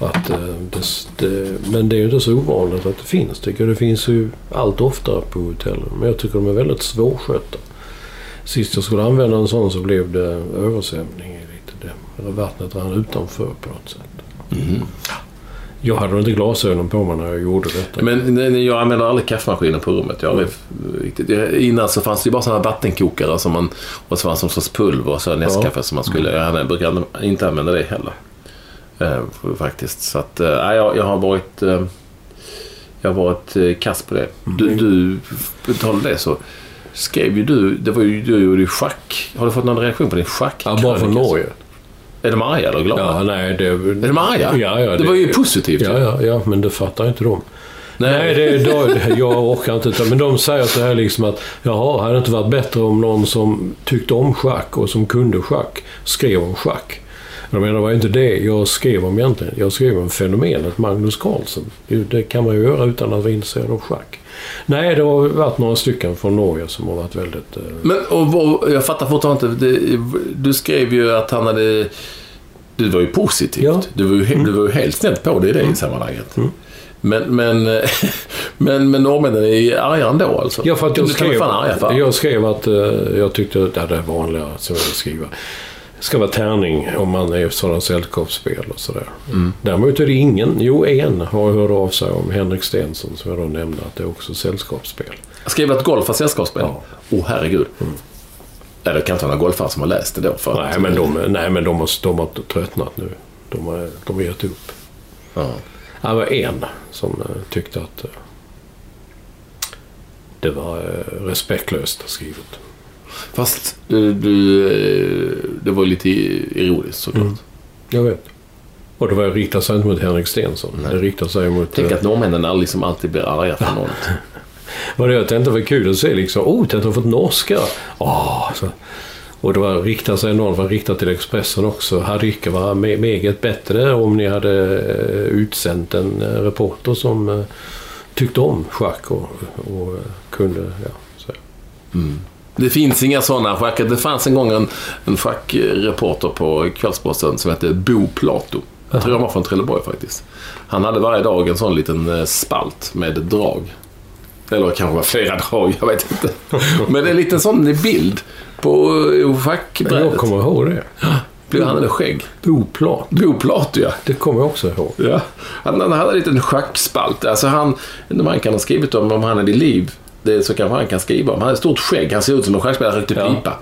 B: Att, eh, det, det, men det är ju inte så ovanligt att det finns. Tycker jag. Det finns ju allt oftare på hotellrum. Men jag tycker de är väldigt svårskötta. Sist jag skulle använda en sån så blev det översvämning i lite det. Eller vattnet rann utanför på något sätt. Jag hade inte glasögon på mig när jag gjorde detta.
A: Men nej, jag använder aldrig kaffemaskinen på rummet. Jag riktigt, jag- innan så fanns det bara sådana vattenkokare som man, och så fanns det någon sorts pulver och så Nescafé som man skulle... Jag hade- brukar inte använda det heller. Eh, faktiskt. Så att, eh, jag, jag har varit... Eh, jag har varit eh, kass på det. Du, du tal om det så skrev ju du... Det var ju, du gjorde ju schack. Har du fått någon reaktion på din schack?
B: Ja, bara från Norge.
A: Är de arga eller glada?
B: Ja, nej, det...
A: Är de arga?
B: Ja, ja.
A: det, var ju positivt.
B: Ja, ja, ja, men det fattar inte de.
A: Nej,
B: det, då, jag orkar inte. Men de säger så här liksom att jaha, hade det inte varit bättre om någon som tyckte om schack och som kunde schack skrev om schack? Jag menar, det var inte det jag skrev om egentligen. Jag skrev om fenomenet Magnus Carlsen. Det, det kan man ju göra utan att vara intresserad av schack. Nej, det har varit några stycken från Norge som har varit väldigt... Eh,
A: Men och, och, jag fattar fortfarande inte. Det, du skrev ju att han hade... Du var ju positivt.
B: Ja.
A: Du, var ju, he- du var ju helt snett på det i det i sammanhanget. Men, men, men, men norrmännen är arga ändå alltså?
B: Ja, för att jag
A: det
B: skrev, jag skrev att eh, jag tyckte att ja, det är vanliga som jag skriva. Ska vara tärning om man är i sådana sällskapsspel och sådär.
A: Mm.
B: Däremot är det ingen, jo en har hört av sig om Henrik Stenson som jag då nämnde att det är också sällskapsspel.
A: Skrev att golf var sällskapsspel?
B: Ja.
A: Oh, herregud. Ja, det kan inte vara några golfare som har läst det då. För
B: Nej, men de, nej, men de, har, de har tröttnat nu. De har, de har gett upp.
A: Ja.
B: Det var en som eh, tyckte att eh, det var eh, respektlöst skrivet.
A: Fast eh, du, eh, det var lite ironiskt såklart.
B: Mm. Jag vet. Och det var riktar sig inte mot Henrik Stenson. Det riktar sig mot...
A: Tänk
B: eh,
A: att norrmännen liksom alltid blir arga för något.
B: Vad det jag tänkte var kul att se liksom. Oh, tänk att ha fått norska. Åh, så. Och det var riktat sig någon var riktat till Expressen också. Hade icke varit me- meget bättre om ni hade utsänt en reporter som tyckte om schack och, och kunde... Ja, så.
A: Det finns inga sådana schackar. Det fanns en gång en, en schackreporter på Kvällsposten som hette Bo Plato. Jag tror han var från Trelleborg faktiskt. Han hade varje dag en sån liten eh, spalt med drag. Eller kanske var flera drag, jag vet inte. Men det är en liten sån bild på eh,
B: Jag
A: schackbrädet.
B: kommer ihåg det.
A: Blev han hade skägg. Bo Plato, ja.
B: Det kommer jag också ihåg.
A: Ja. Han, han hade en liten schackspalt. Alltså han, man kan ha skrivit om om han hade liv. Det så kanske han kan skriva om. Han hade stort skägg. Han ser ut som en schackspelare. Han rökte
B: Ja.
A: pipa.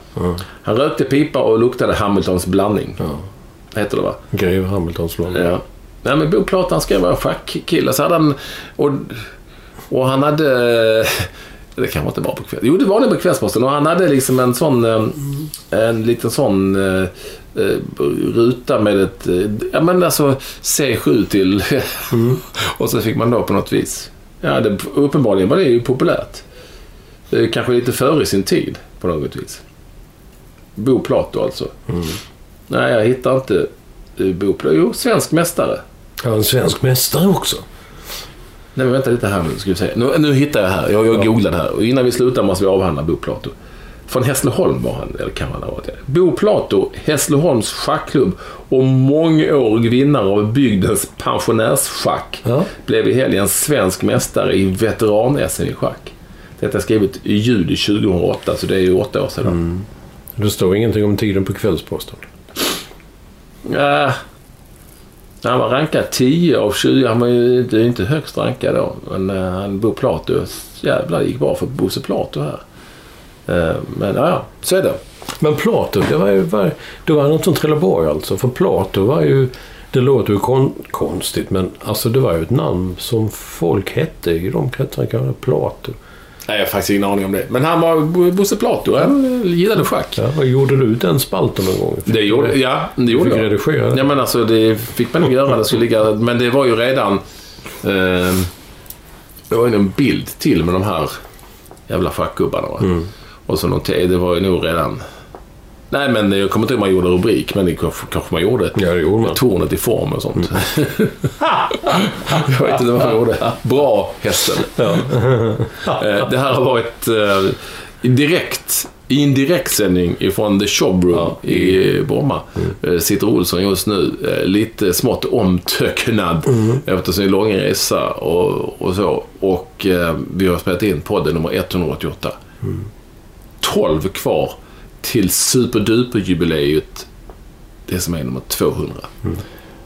A: Han rökte pipa och luktade Hamiltons blandning. Heter det va?
B: Greve Hamiltons blandning.
A: Ja. Nej men Bo Plato han skrev vara schackkille. Så hade han... Och, och han hade... Det kanske inte var på kväll. Jo, det var det på Kvällsposten. Och han hade liksom en sån... eh, En liten sån eh, eh, ruta med ett... Ja men alltså C7 till... och så fick man då på något vis... Ja, det, uppenbarligen var det ju populärt. Det är kanske lite före sin tid på något vis. Bo Plato alltså. Nej, jag hittar inte eh, Bo Plato. Jo, svensk mästare.
B: Ja, en svensk mästare också.
A: Nej men vänta lite här nu ska vi se. Nu, nu hittar jag här. Jag, jag googlade här. Och innan vi slutar måste vi avhandla Bo Plato. Från Hässleholm var han, eller kan han ha varit. Bo Plato, Hässleholms schackklubb och mångårig vinnare av bygdens pensionärsschack.
B: Ja.
A: Blev i helgen svensk mästare i veteran-SM i schack. Detta är skrivet i juli 2008, så det är ju åtta år sedan.
B: Det står ingenting om tiden på Kvällsposten.
A: Äh, Han var rankad 10 av 20. Han var ju inte, inte högst rankad då. Men uh, han Bo Plato, jävlar det gick bra för Bosse Plato här. Uh, men ja, ja, så är det.
B: Men Plato, det var ju var, det var något som Trelleborg alltså. För Plato var ju, det låter ju kon, konstigt men alltså det var ju ett namn som folk hette i de kretsarna. Plato.
A: Nej, jag har faktiskt ingen aning om det. Men han var Bosse Plato. Han gillade schack.
B: Ja, gjorde du den spalten någon gång?
A: Det gjorde, ja, det gjorde
B: fick
A: jag.
B: redigera
A: Ja, men alltså det fick man nog göra. Det skulle ligga, men det var ju redan... Eh, det var ju en bild till med de här jävla schackgubbarna.
B: Mm.
A: Och så någon det var ju nog redan... Nej, men jag kommer inte ihåg om man gjorde rubrik, men det kanske, kanske man gjorde.
B: Ja, det gjorde man.
A: Tornet i form och sånt. jag vet inte vad man gjorde. Bra hästen. Eh, det här har varit eh, direkt, i en direktsändning ifrån The Showroom i Bromma. Eh, sitter Olsson just nu lite smått omtöcknad efter sin långa resa och, och så. Och eh, vi har spelat in podden nummer 188. 12 kvar till superduper-jubileet. Det som är nummer 200.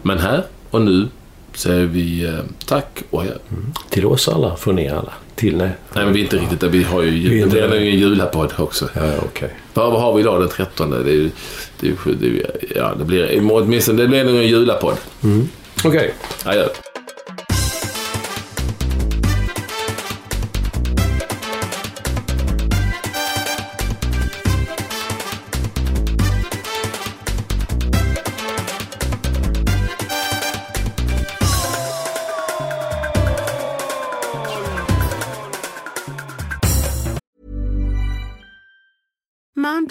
A: Men här och nu säger vi eh, tack och hej.
B: Till oss alla, från er alla. Till nej.
A: Nej, men vi är inte riktigt där. Vi har ju
B: Vi är
A: ju en julapodd också.
B: Ja, okej.
A: Vad, vad har vi idag den 13? Det är. Det är, det är, ja, det blir åtminstone det blir nog en julapodd.
B: Okej.
A: Adjö.